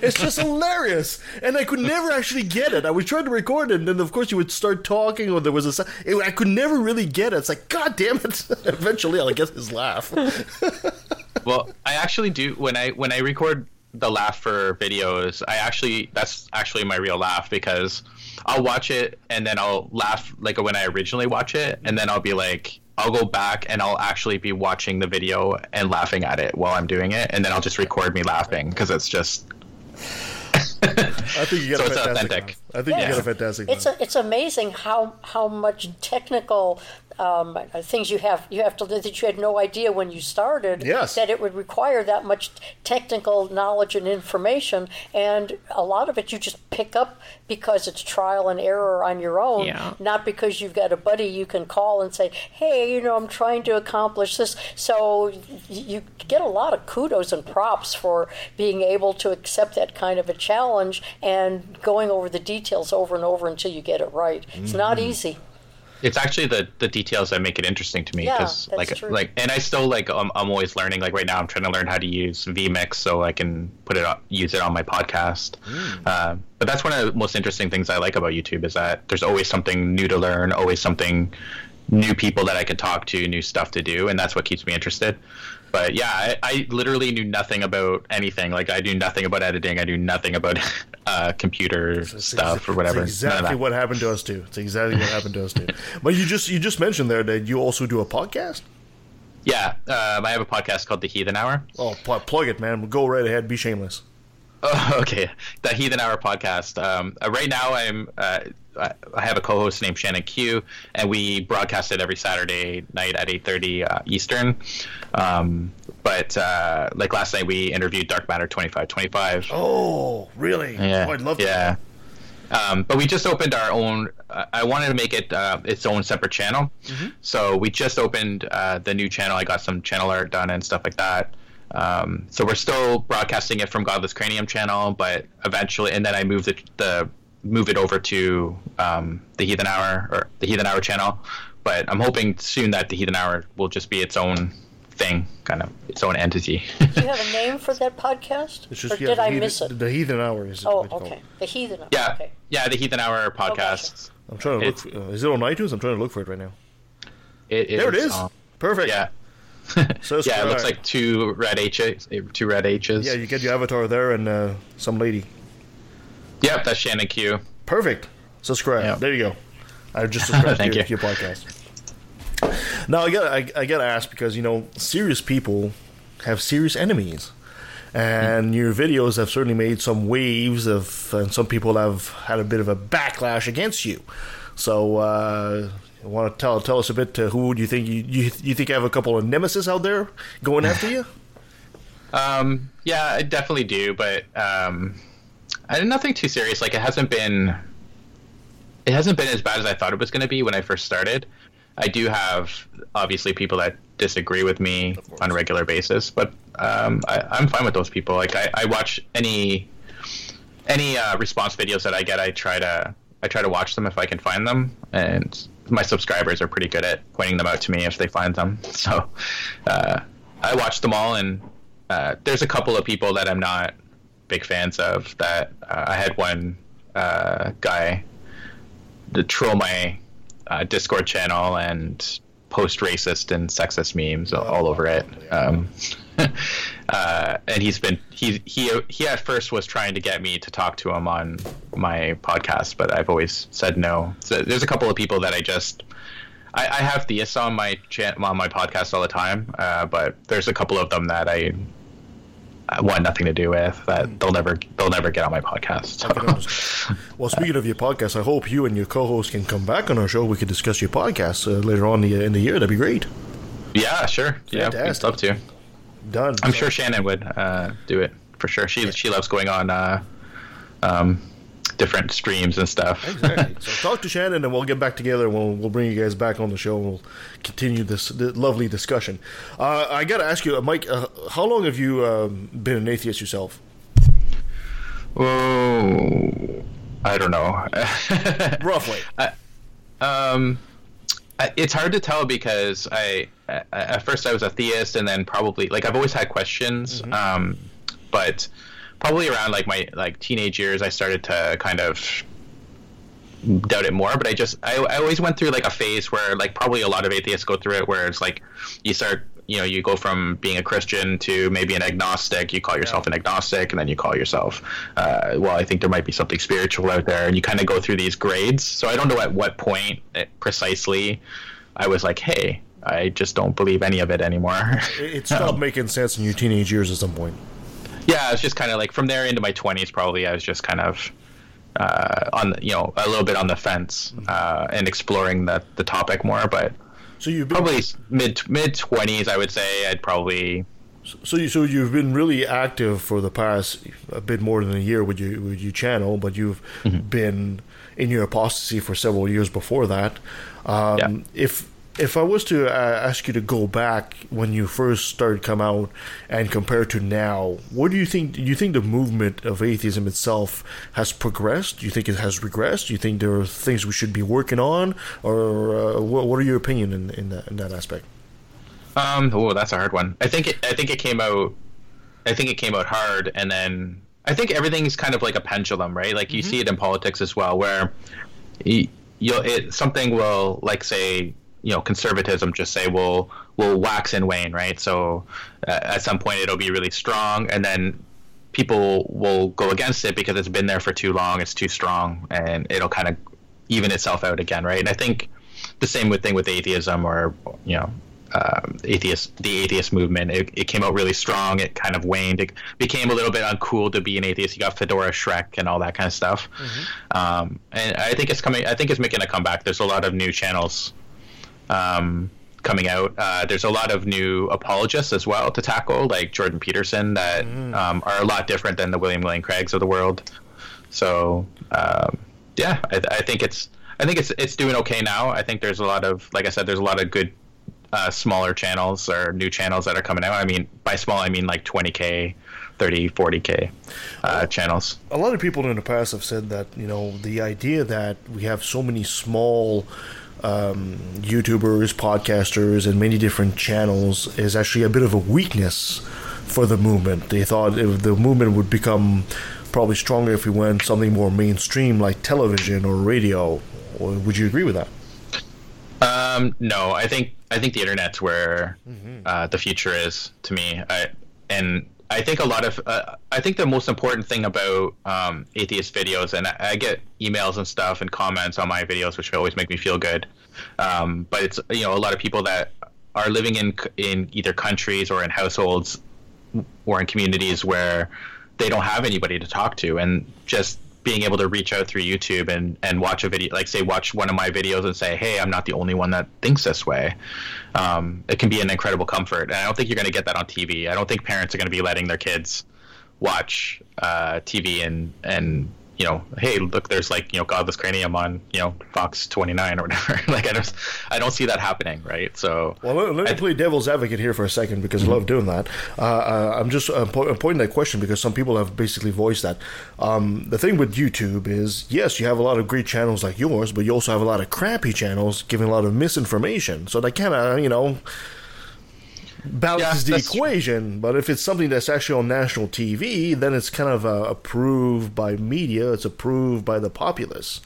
it's just hilarious, and I could never actually get it. I was trying to record it, and then of course you would start talking, or there was a, it, I could never really get it. It's like God damn it! Eventually, I'll get his laugh. well, I actually do when I when I record the laugh for videos. I actually that's actually my real laugh because I'll watch it and then I'll laugh like when I originally watch it, and then I'll be like. I'll go back and I'll actually be watching the video and laughing at it while I'm doing it, and then I'll just record me laughing because it's just. I think you get so a it's fantastic authentic. laugh. I think you get a fantastic. It's a, it's amazing how how much technical um, things you have you have to that you had no idea when you started. Yes. That it would require that much technical knowledge and information, and a lot of it you just pick up because it's trial and error on your own, Yeah. not because you've got a buddy you can call and say, "Hey, you know, I'm trying to accomplish this." So you get a lot of kudos and props for being able to accept that kind of a challenge and going over the details over and over until you get it right. It's not Mhm. easy. It's actually the the details that make it interesting to me because that's like true. like and I still like I'm, I'm always learning like right now I'm trying to learn how to use vmix so I can put it on, use it on my podcast. Uh, but that's one of the most interesting things I like about YouTube is that there's always something new to learn, always something new people that I can talk to, new stuff to do, and that's what keeps me interested. But yeah, I, I literally knew nothing about anything. Like I do nothing about editing. I do nothing about uh, computer stuff or whatever. It's exactly what happened to us too. It's exactly what happened to us too. But you just you just mentioned there that you also do a podcast. Yeah, um, I have a podcast called The Heathen Hour. Oh, pl- plug it, man. Go right ahead. Be shameless. Oh, okay. The Heathen Hour podcast. Um, uh, right now, I'm. Uh, I have a co-host named Shannon Q, and we broadcast it every Saturday night at 8:30 uh, Eastern. Um, but uh, like last night, we interviewed Dark Matter 2525. Oh, really? Yeah, Oh, I'd love to. yeah. Um, but we just opened our own. Uh, I wanted to make it uh, its own separate channel, Mhm. so we just opened uh, the new channel. I got some channel art done and stuff like that. Um, so we're still broadcasting it from Godless Cranium channel, but eventually, and then I moved it the move it over to um, the Heathen Hour or the Heathen Hour channel. But I'm hoping soon that the Heathen Hour will just be its own thing, kind of its own entity. Do you have a name for that podcast? It's just or yeah, did the I heathen, miss it? The Heathen Hour is. Oh, what called. okay. The Heathen. yeah, Okay. yeah, the Heathen Hour podcast. I'm trying to look. It's- For, uh, is it on iTunes? I'm trying to look for it right now. It There it is. um, Perfect. Yeah. So yeah, it looks like two red H's, two red H's. Yeah, you get your avatar there and uh, some lady. Yep, that's Shannon Q. Perfect. Subscribe. There you go. I just subscribed to, your, you. your podcast. Now I got I, I got to ask because you know serious people have serious enemies, and your videos have certainly made some waves of, and some people have had a bit of a backlash against you. So, uh, want to tell tell us a bit? to who do you think you, you you think you have a couple of nemesis out there going after you? Um, yeah, I definitely do, but um, I nothing too serious. Like it hasn't been, it hasn't been as bad as I thought it was going to be when I first started. I do have obviously people that disagree with me on a regular basis, but um, I, I'm fine with those people. Like I, I watch any any uh, response videos that I get. I try to I try to watch them if I can find them, and my subscribers are pretty good at pointing them out to me if they find them. So uh, I watch them all, and uh, there's a couple of people that I'm not big fans of. That uh, I had one uh, guy to troll my uh, Discord channel and post racist and sexist memes all, all over it. Um, uh, and he's been he he he at first was trying to get me to talk to him on my podcast, but I've always said no. So there's a couple of people that I just I, I have theists on my chan- on my podcast all the time, uh, but there's a couple of them that I. Want nothing to do with that. They'll never, they'll never get on my podcast. So. Well, speaking of your podcast, I hope you and your co-host can come back on our show. We could discuss your podcast uh, later on in the, in the year. That'd be great. Yeah, sure. Yeah, we'd Fantastic. love to. Done. I'm sure Shannon would uh, do it for sure. She she loves going on uh, um, different streams and stuff. Exactly. so talk to Shannon, and we'll get back together. and We'll we'll bring you guys back on the show. and We'll continue this, this lovely discussion. Uh, I got to ask you, uh, Mike, uh, how long have you um, been an atheist yourself? Oh, I don't know. Roughly. um, I- it's hard to tell because I, I at first I was a theist, and then probably like I've always had questions. Um, but probably around like my like teenage years, I started to kind of doubt it more. But I just I, I always went through like a phase where like probably a lot of atheists go through it, where it's like you start you know you go from being a Christian to maybe an agnostic. You call yourself an agnostic, and then you call yourself uh, well. I think there might be something spiritual out there, and you kind of go through these grades. So I don't know at what point it, precisely I was like, hey. I just don't believe any of it anymore. It, it stopped making sense in your teenage years at some point. Yeah, I was just kind of like from there into my twenties, probably I was just kind of uh, on you know a little bit on the fence uh, and exploring the the topic more. But so you probably mid mid twenties, I would say I'd probably So you so you've been really active for the past a bit more than a year with your with your channel, but you've been in your apostasy for several years before that. Um, If if I was to uh, ask you to go back when you first started come out and compare to now, what do you think? Do you think the movement of atheism itself has progressed? Do you think it has regressed? Do you think there are things we should be working on, or uh, what, what are your opinion in, in that in that aspect? Um, oh, that's a hard one. I think it, I think it came out. I think it came out hard, and then I think everything's kind of like a pendulum, right? Like you see it in politics as well, where you, you'll it something will like say you know conservatism just say will will wax and wane, right? So uh, at some point it'll be really strong, and then people will go against it because it's been there for too long, it's too strong, and it'll kind of even itself out again, right? And I think the same with thing with atheism or you know um, atheist the atheist movement. It, it came out really strong. It kind of waned. It became a little bit uncool to be an atheist. You got Fedora Shrek and all that kind of stuff. Um, and I think it's coming. I think it's making a comeback. There's a lot of new channels um, coming out. Uh, there's a lot of new apologists as well to tackle, like Jordan Peterson, that um, are a lot different than the William Lane Craigs of the world. So um, yeah, I, I think it's I think it's it's doing okay now. I think there's a lot of like I said, there's a lot of good uh, smaller channels or new channels that are coming out. I mean, by small, I mean like 20k, 30, 40k uh, channels. a lot of people in the past have said that you know the idea that we have so many small um, YouTubers, podcasters, and many different channels is actually a bit of a weakness for the movement. They thought if the movement would become probably stronger if we went something more mainstream like television or radio. Would you agree with that? Um, no, I think I think the internet's where uh, the future is to me. I, and I think a lot of uh, I think the most important thing about um, atheist videos, and I, I get emails and stuff and comments on my videos, which always make me feel good. Um, but it's you know a lot of people that are living in in either countries or in households or in communities where they don't have anybody to talk to, and just being able to reach out through YouTube and, and watch a video, like say watch one of my videos and say, hey, I'm not the only one that thinks this way. Um, it can be an incredible comfort, and I don't think you're going to get that on TV. I don't think parents are going to be letting their kids watch uh, TV and and you know, hey, look, there's like you know, Godless Cranium on you know Fox 29 or whatever. like I just I don't see that happening, right? So Well, let, let me play devil's advocate here for a second because I love doing that. Uh, uh, I'm just uh, po- I'm pointing that question because some people have basically voiced that. Um, the thing with YouTube is, yes, you have a lot of great channels like yours, but you also have a lot of crappy channels giving a lot of misinformation. So they kind of, you know, balances Yeah, the equation. But if it's something that's actually on national TV, then it's kind of uh, approved by media. It's approved by the populace.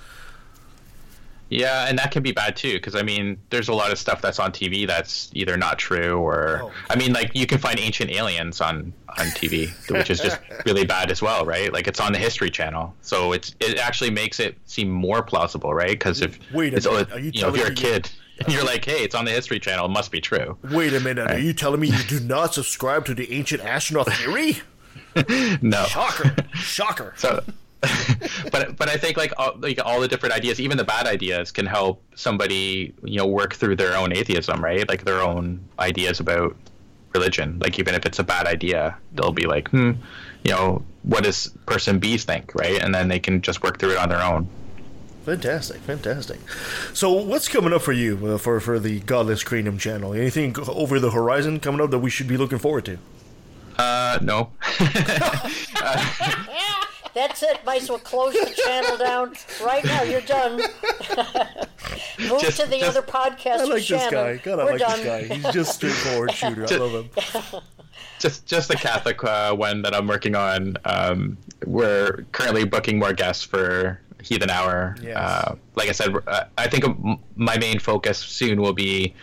Yeah, and that can be bad too, because I mean, there's a lot of stuff that's on TV that's either not true or, I mean, like you can find ancient aliens on on TV, which is just really bad as well, right? Like it's on the History Channel, so it's it actually makes it seem more plausible, right? Because if Wait a minute, are you you know, if you're a kid and you're like, hey, it's on the History Channel, it must be true. Wait a minute, are you telling me you do not subscribe to the ancient astronaut theory? No. Shocker! Shocker! So, but but I think like all, like all the different ideas, even the bad ideas, can help somebody you know work through their own atheism, right? Like their own ideas about religion. Like even if it's a bad idea, they'll be like, hmm, you know, what does person B think, right? And then they can just work through it on their own. Fantastic, fantastic. So, what's coming up for you uh, for for the Godless Cranium channel? Anything over the horizon coming up that we should be looking forward to? Uh, no. That's it. Might as well close the channel down right now. You're done. Move Just- to the just- other podcast I like this Shannon. guy. God, I We're like done. this guy. He's just a straightforward shooter. I love him. just just the Catholic uh, one that I'm working on. Um, we're currently booking more guests for Heathen Hour. Yes. Uh, like I said, uh, I think my main focus soon will be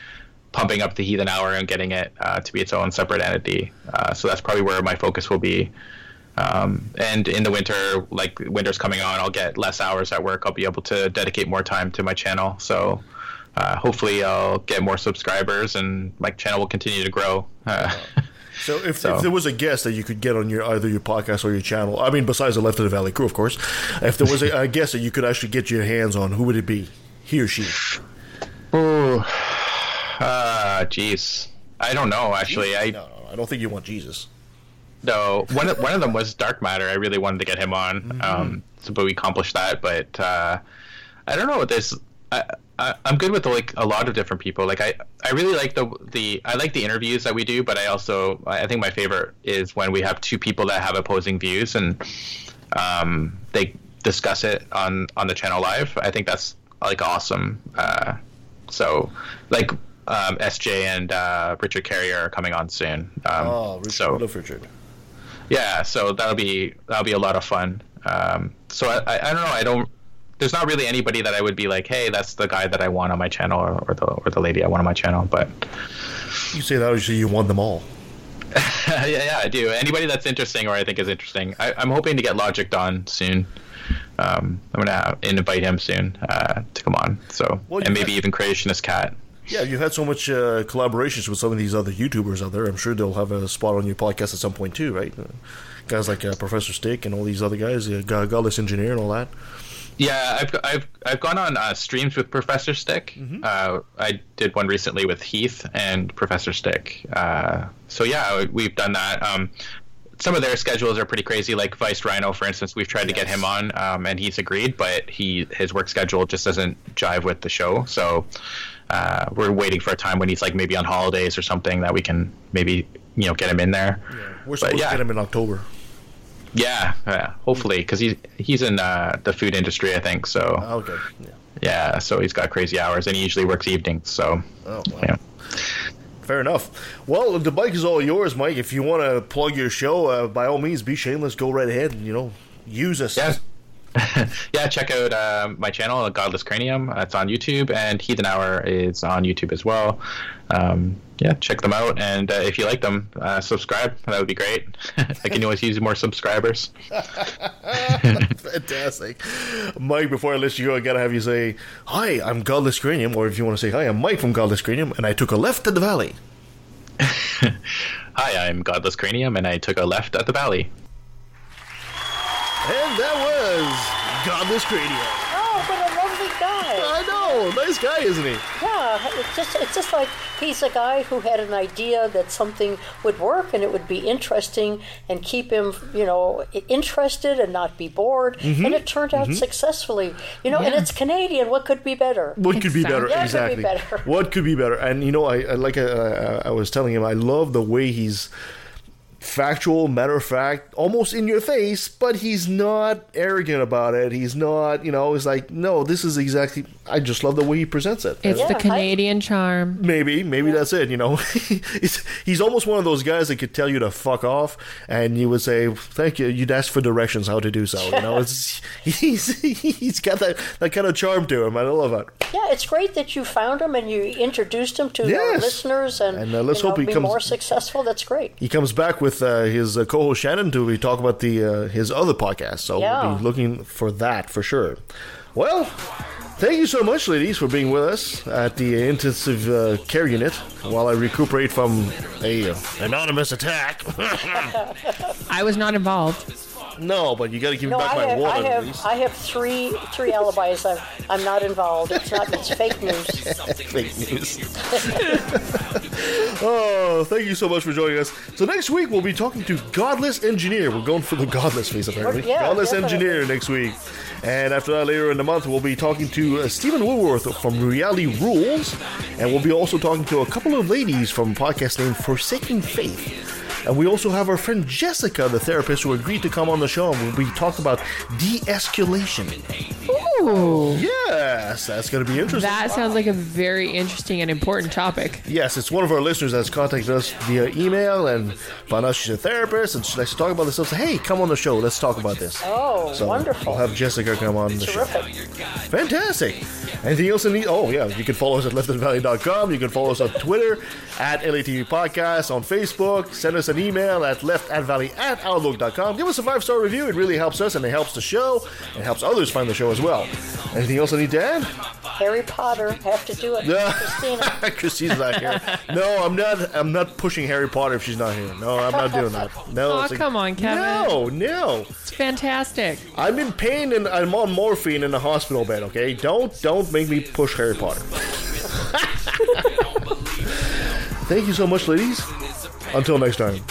pumping up the Heathen Hour and getting it uh, to be its own separate entity. Uh, so that's probably where my focus will be. Um, and in the winter, like winter's coming on, I'll get less hours at work. I'll be able to dedicate more time to my channel. So uh, hopefully, I'll get more subscribers and my channel will continue to grow. Uh, So if, So- if there was a guest that you could get on your either your podcast or your channel, I mean, besides the Left of the Valley crew, of course, if there was a, a guest that you could actually get your hands on, who would it be? He or she? Oh, uh, jeez. I don't know. Actually, I no, no, I don't think you want Jesus. no. One of, one of them was Dark Matter. I really wanted to get him on, um, so, but we accomplished that. But uh, I don't know. There's I, I I'm good with like a lot of different people. Like I I really like the the I like the interviews that we do, but I also I think my favorite is when we have two people that have opposing views and um, they discuss it on on the channel live. I think that's like awesome. Uh, so like um, SJ and uh, Richard Carrier are coming on soon. Um, oh, Richard, so love Richard. yeah, so that'll be that'll be a lot of fun. Um, so I, I, I don't know. I don't. There's not really anybody that I would be like, hey, that's the guy that I want on my channel, or, or the or the lady I want on my channel. But You say that you want them all. yeah, yeah, I do. Anybody that's interesting or I think is interesting. I, I'm hoping to get Logic on soon. Um, I'm gonna invite him soon uh, to come on. So Well, and maybe got- even Creationist Cat. Yeah, you've had so much uh, collaborations with some of these other YouTubers out there. I'm sure they'll have a spot on your podcast at some point too, right? Uh, guys like uh, Professor Stick and all these other guys, uh, God- Godless Engineer and all that. Yeah, I've I've I've gone on uh, streams with Professor Stick. Uh, I did one recently with Heath and Professor Stick. Uh, so yeah, we've done that. Um, some of their schedules are pretty crazy. Like Viced Rhino, for instance, we've tried to get him on, um, and he's agreed, but he his work schedule just doesn't jive with the show. So uh, we're waiting for a time when he's like maybe on holidays or something that we can maybe you know get him in there. We're But supposed yeah. to get him in October. Yeah, yeah, hopefully, because he's he's in uh, the food industry, I think. So okay, yeah. yeah, so he's got crazy hours, and he usually works evenings. So Oh, wow. yeah. Fair enough. Well, the bike is all yours, Mike. If you want to plug your show, uh, by all means, be shameless. Go right ahead and you know use us. Yeah. yeah, check out uh, my channel, Godless Cranium. It's on YouTube, and Heathen Hour is on YouTube as well. Um, yeah, check them out, and uh, if you like them, uh, subscribe. That would be great. I can always use more subscribers. Fantastic. Mike, before I let you go, I gotta have you say, Hi, I'm Godless Cranium, or if you want to say, Hi, I'm Mike from Godless Cranium, and I took a left at the valley. Hi, I'm Godless Cranium, and I took a left at the valley. And that was Godless Cranium. Oh, what a lovely guy. I know. Nice guy, isn't he? Yeah, it's just it's just like he's a guy who had an idea that something would work and it would be interesting and keep him, you know, interested and not be bored. Mhm. And it turned out Mhm. successfully. You know, and it's Canadian. What could be better? What could be better? Yeah, exactly. Could be better. What could be better? And you know, I, I like uh, I was telling him, I love the way he's factual, matter of fact, almost in your face, but he's not arrogant about it. He's not, you know, he's like, no, this is exactly. I just love the way he presents it. It's And- the Canadian charm. Maybe, maybe that's it. You know, he's, he's almost one of those guys that could tell you to fuck off, and you would say, "Thank you." You'd ask for directions how to do so. You know, it's he's he's got that that kind of charm to him. I love it. Yeah, it's great that you found him and you introduced him to our Yes. listeners and, And, uh, let's you know, hope he be comes- more successful. That's great. He comes back with uh, his uh, co-host Shannon to we talk about the uh, his other podcast. So Yeah. we'll be looking for that for sure. Well. Thank you so much, ladies, for being with us at the intensive uh, care unit while I recuperate from a uh, anonymous attack. I was not involved. No, but you got to give No, me back I my have, water. I have, I have three, three alibis. I'm, I'm not involved. It's not. It's fake news. Fake news. oh, thank you so much for joining us. So next week we'll be talking to Godless Engineer. We're going for the Godless face apparently. Yeah, Godless definitely. Engineer next week. And after that, later in the month, we'll be talking to uh, Stephen Woolworth from Reality Rules. And we'll be also talking to a couple of ladies from a podcast named Forsaking Faith. And we also have our friend Jessica, the therapist, who agreed to come on the show and be talking about de-escalation. Ooh. Yes, that's going to be interesting. That sounds like a very interesting and important topic. Yes, it's one of our listeners that's contacted us via email and found out she's a therapist and she likes to talk about this stuff. So, hey, come on the show. Let's talk about this. Oh, So wonderful. I'll have Jessica come on the show. Terrific. Fantastic. Anything else in the? Oh, yeah. You can follow us at leftandvalley.com. You can follow us on Twitter at LATV Podcast, on Facebook. Send us an email at leftatvalley at outlook.com. Give us a five star review. It really helps us and it helps the show and helps others find the show as well. Anything else I need to add? Harry Potter. Have to do it. Christina. Christine's not here. No, I'm not. I'm not pushing Harry Potter if she's not here. No, I'm not doing that. No. Aw, it's like- come on, Kevin. No, no. It's fantastic. I'm in pain and I'm on morphine in a hospital bed. Okay, don't don't make me push Harry Potter. Thank you so much, ladies. Until next time.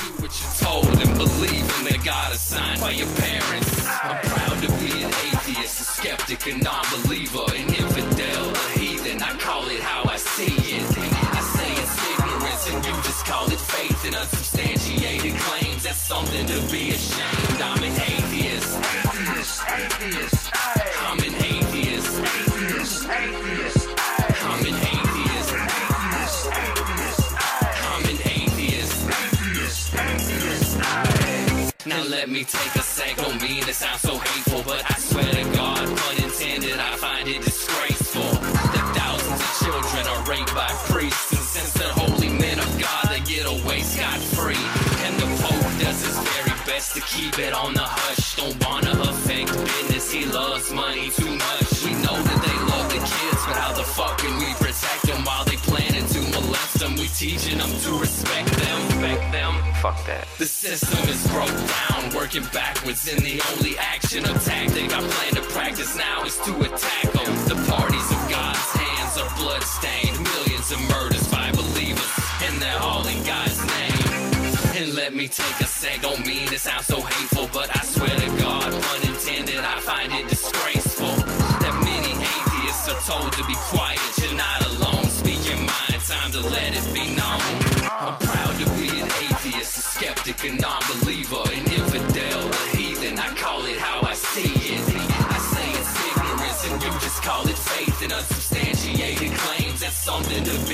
Skeptic, a non-believer, an infidel, a heathen. I call it how I see it. I say it's ignorance and you just call it faith and unsubstantiated claims. That's something to be ashamed. I'm an atheist. Atheist, atheist. I'm an atheist. Atheist, atheist. I'm an atheist. Atheist, atheist. I'm an atheist. Atheist, atheist. Now let me take a sec. Don't mean to sound so hateful, but I swear to God, pun intended, I find it disgraceful that thousands of children are raped by priests, and since they're holy men of God, they get away scot free. And the Pope does his very best to keep it on the hush. Don't wanna affect business. He loves money too much. We know that they love the kids, but how the fuck can we protect them while they planning molest them We respect them. To respect. Fuck that. The system is broke down, working backwards, and the only action or tactic I plan to practice now is to attack them. The parties of God's hands are bloodstained, millions of murders by believers, and they're all in God's name. And let me take a sec, don't mean it sounds so hateful, but I fucking non-believer, an infidel, a heathen. I call it how I see it. I say it's ignorance, and you just call it faith and unsubstantiated claims. That's something to be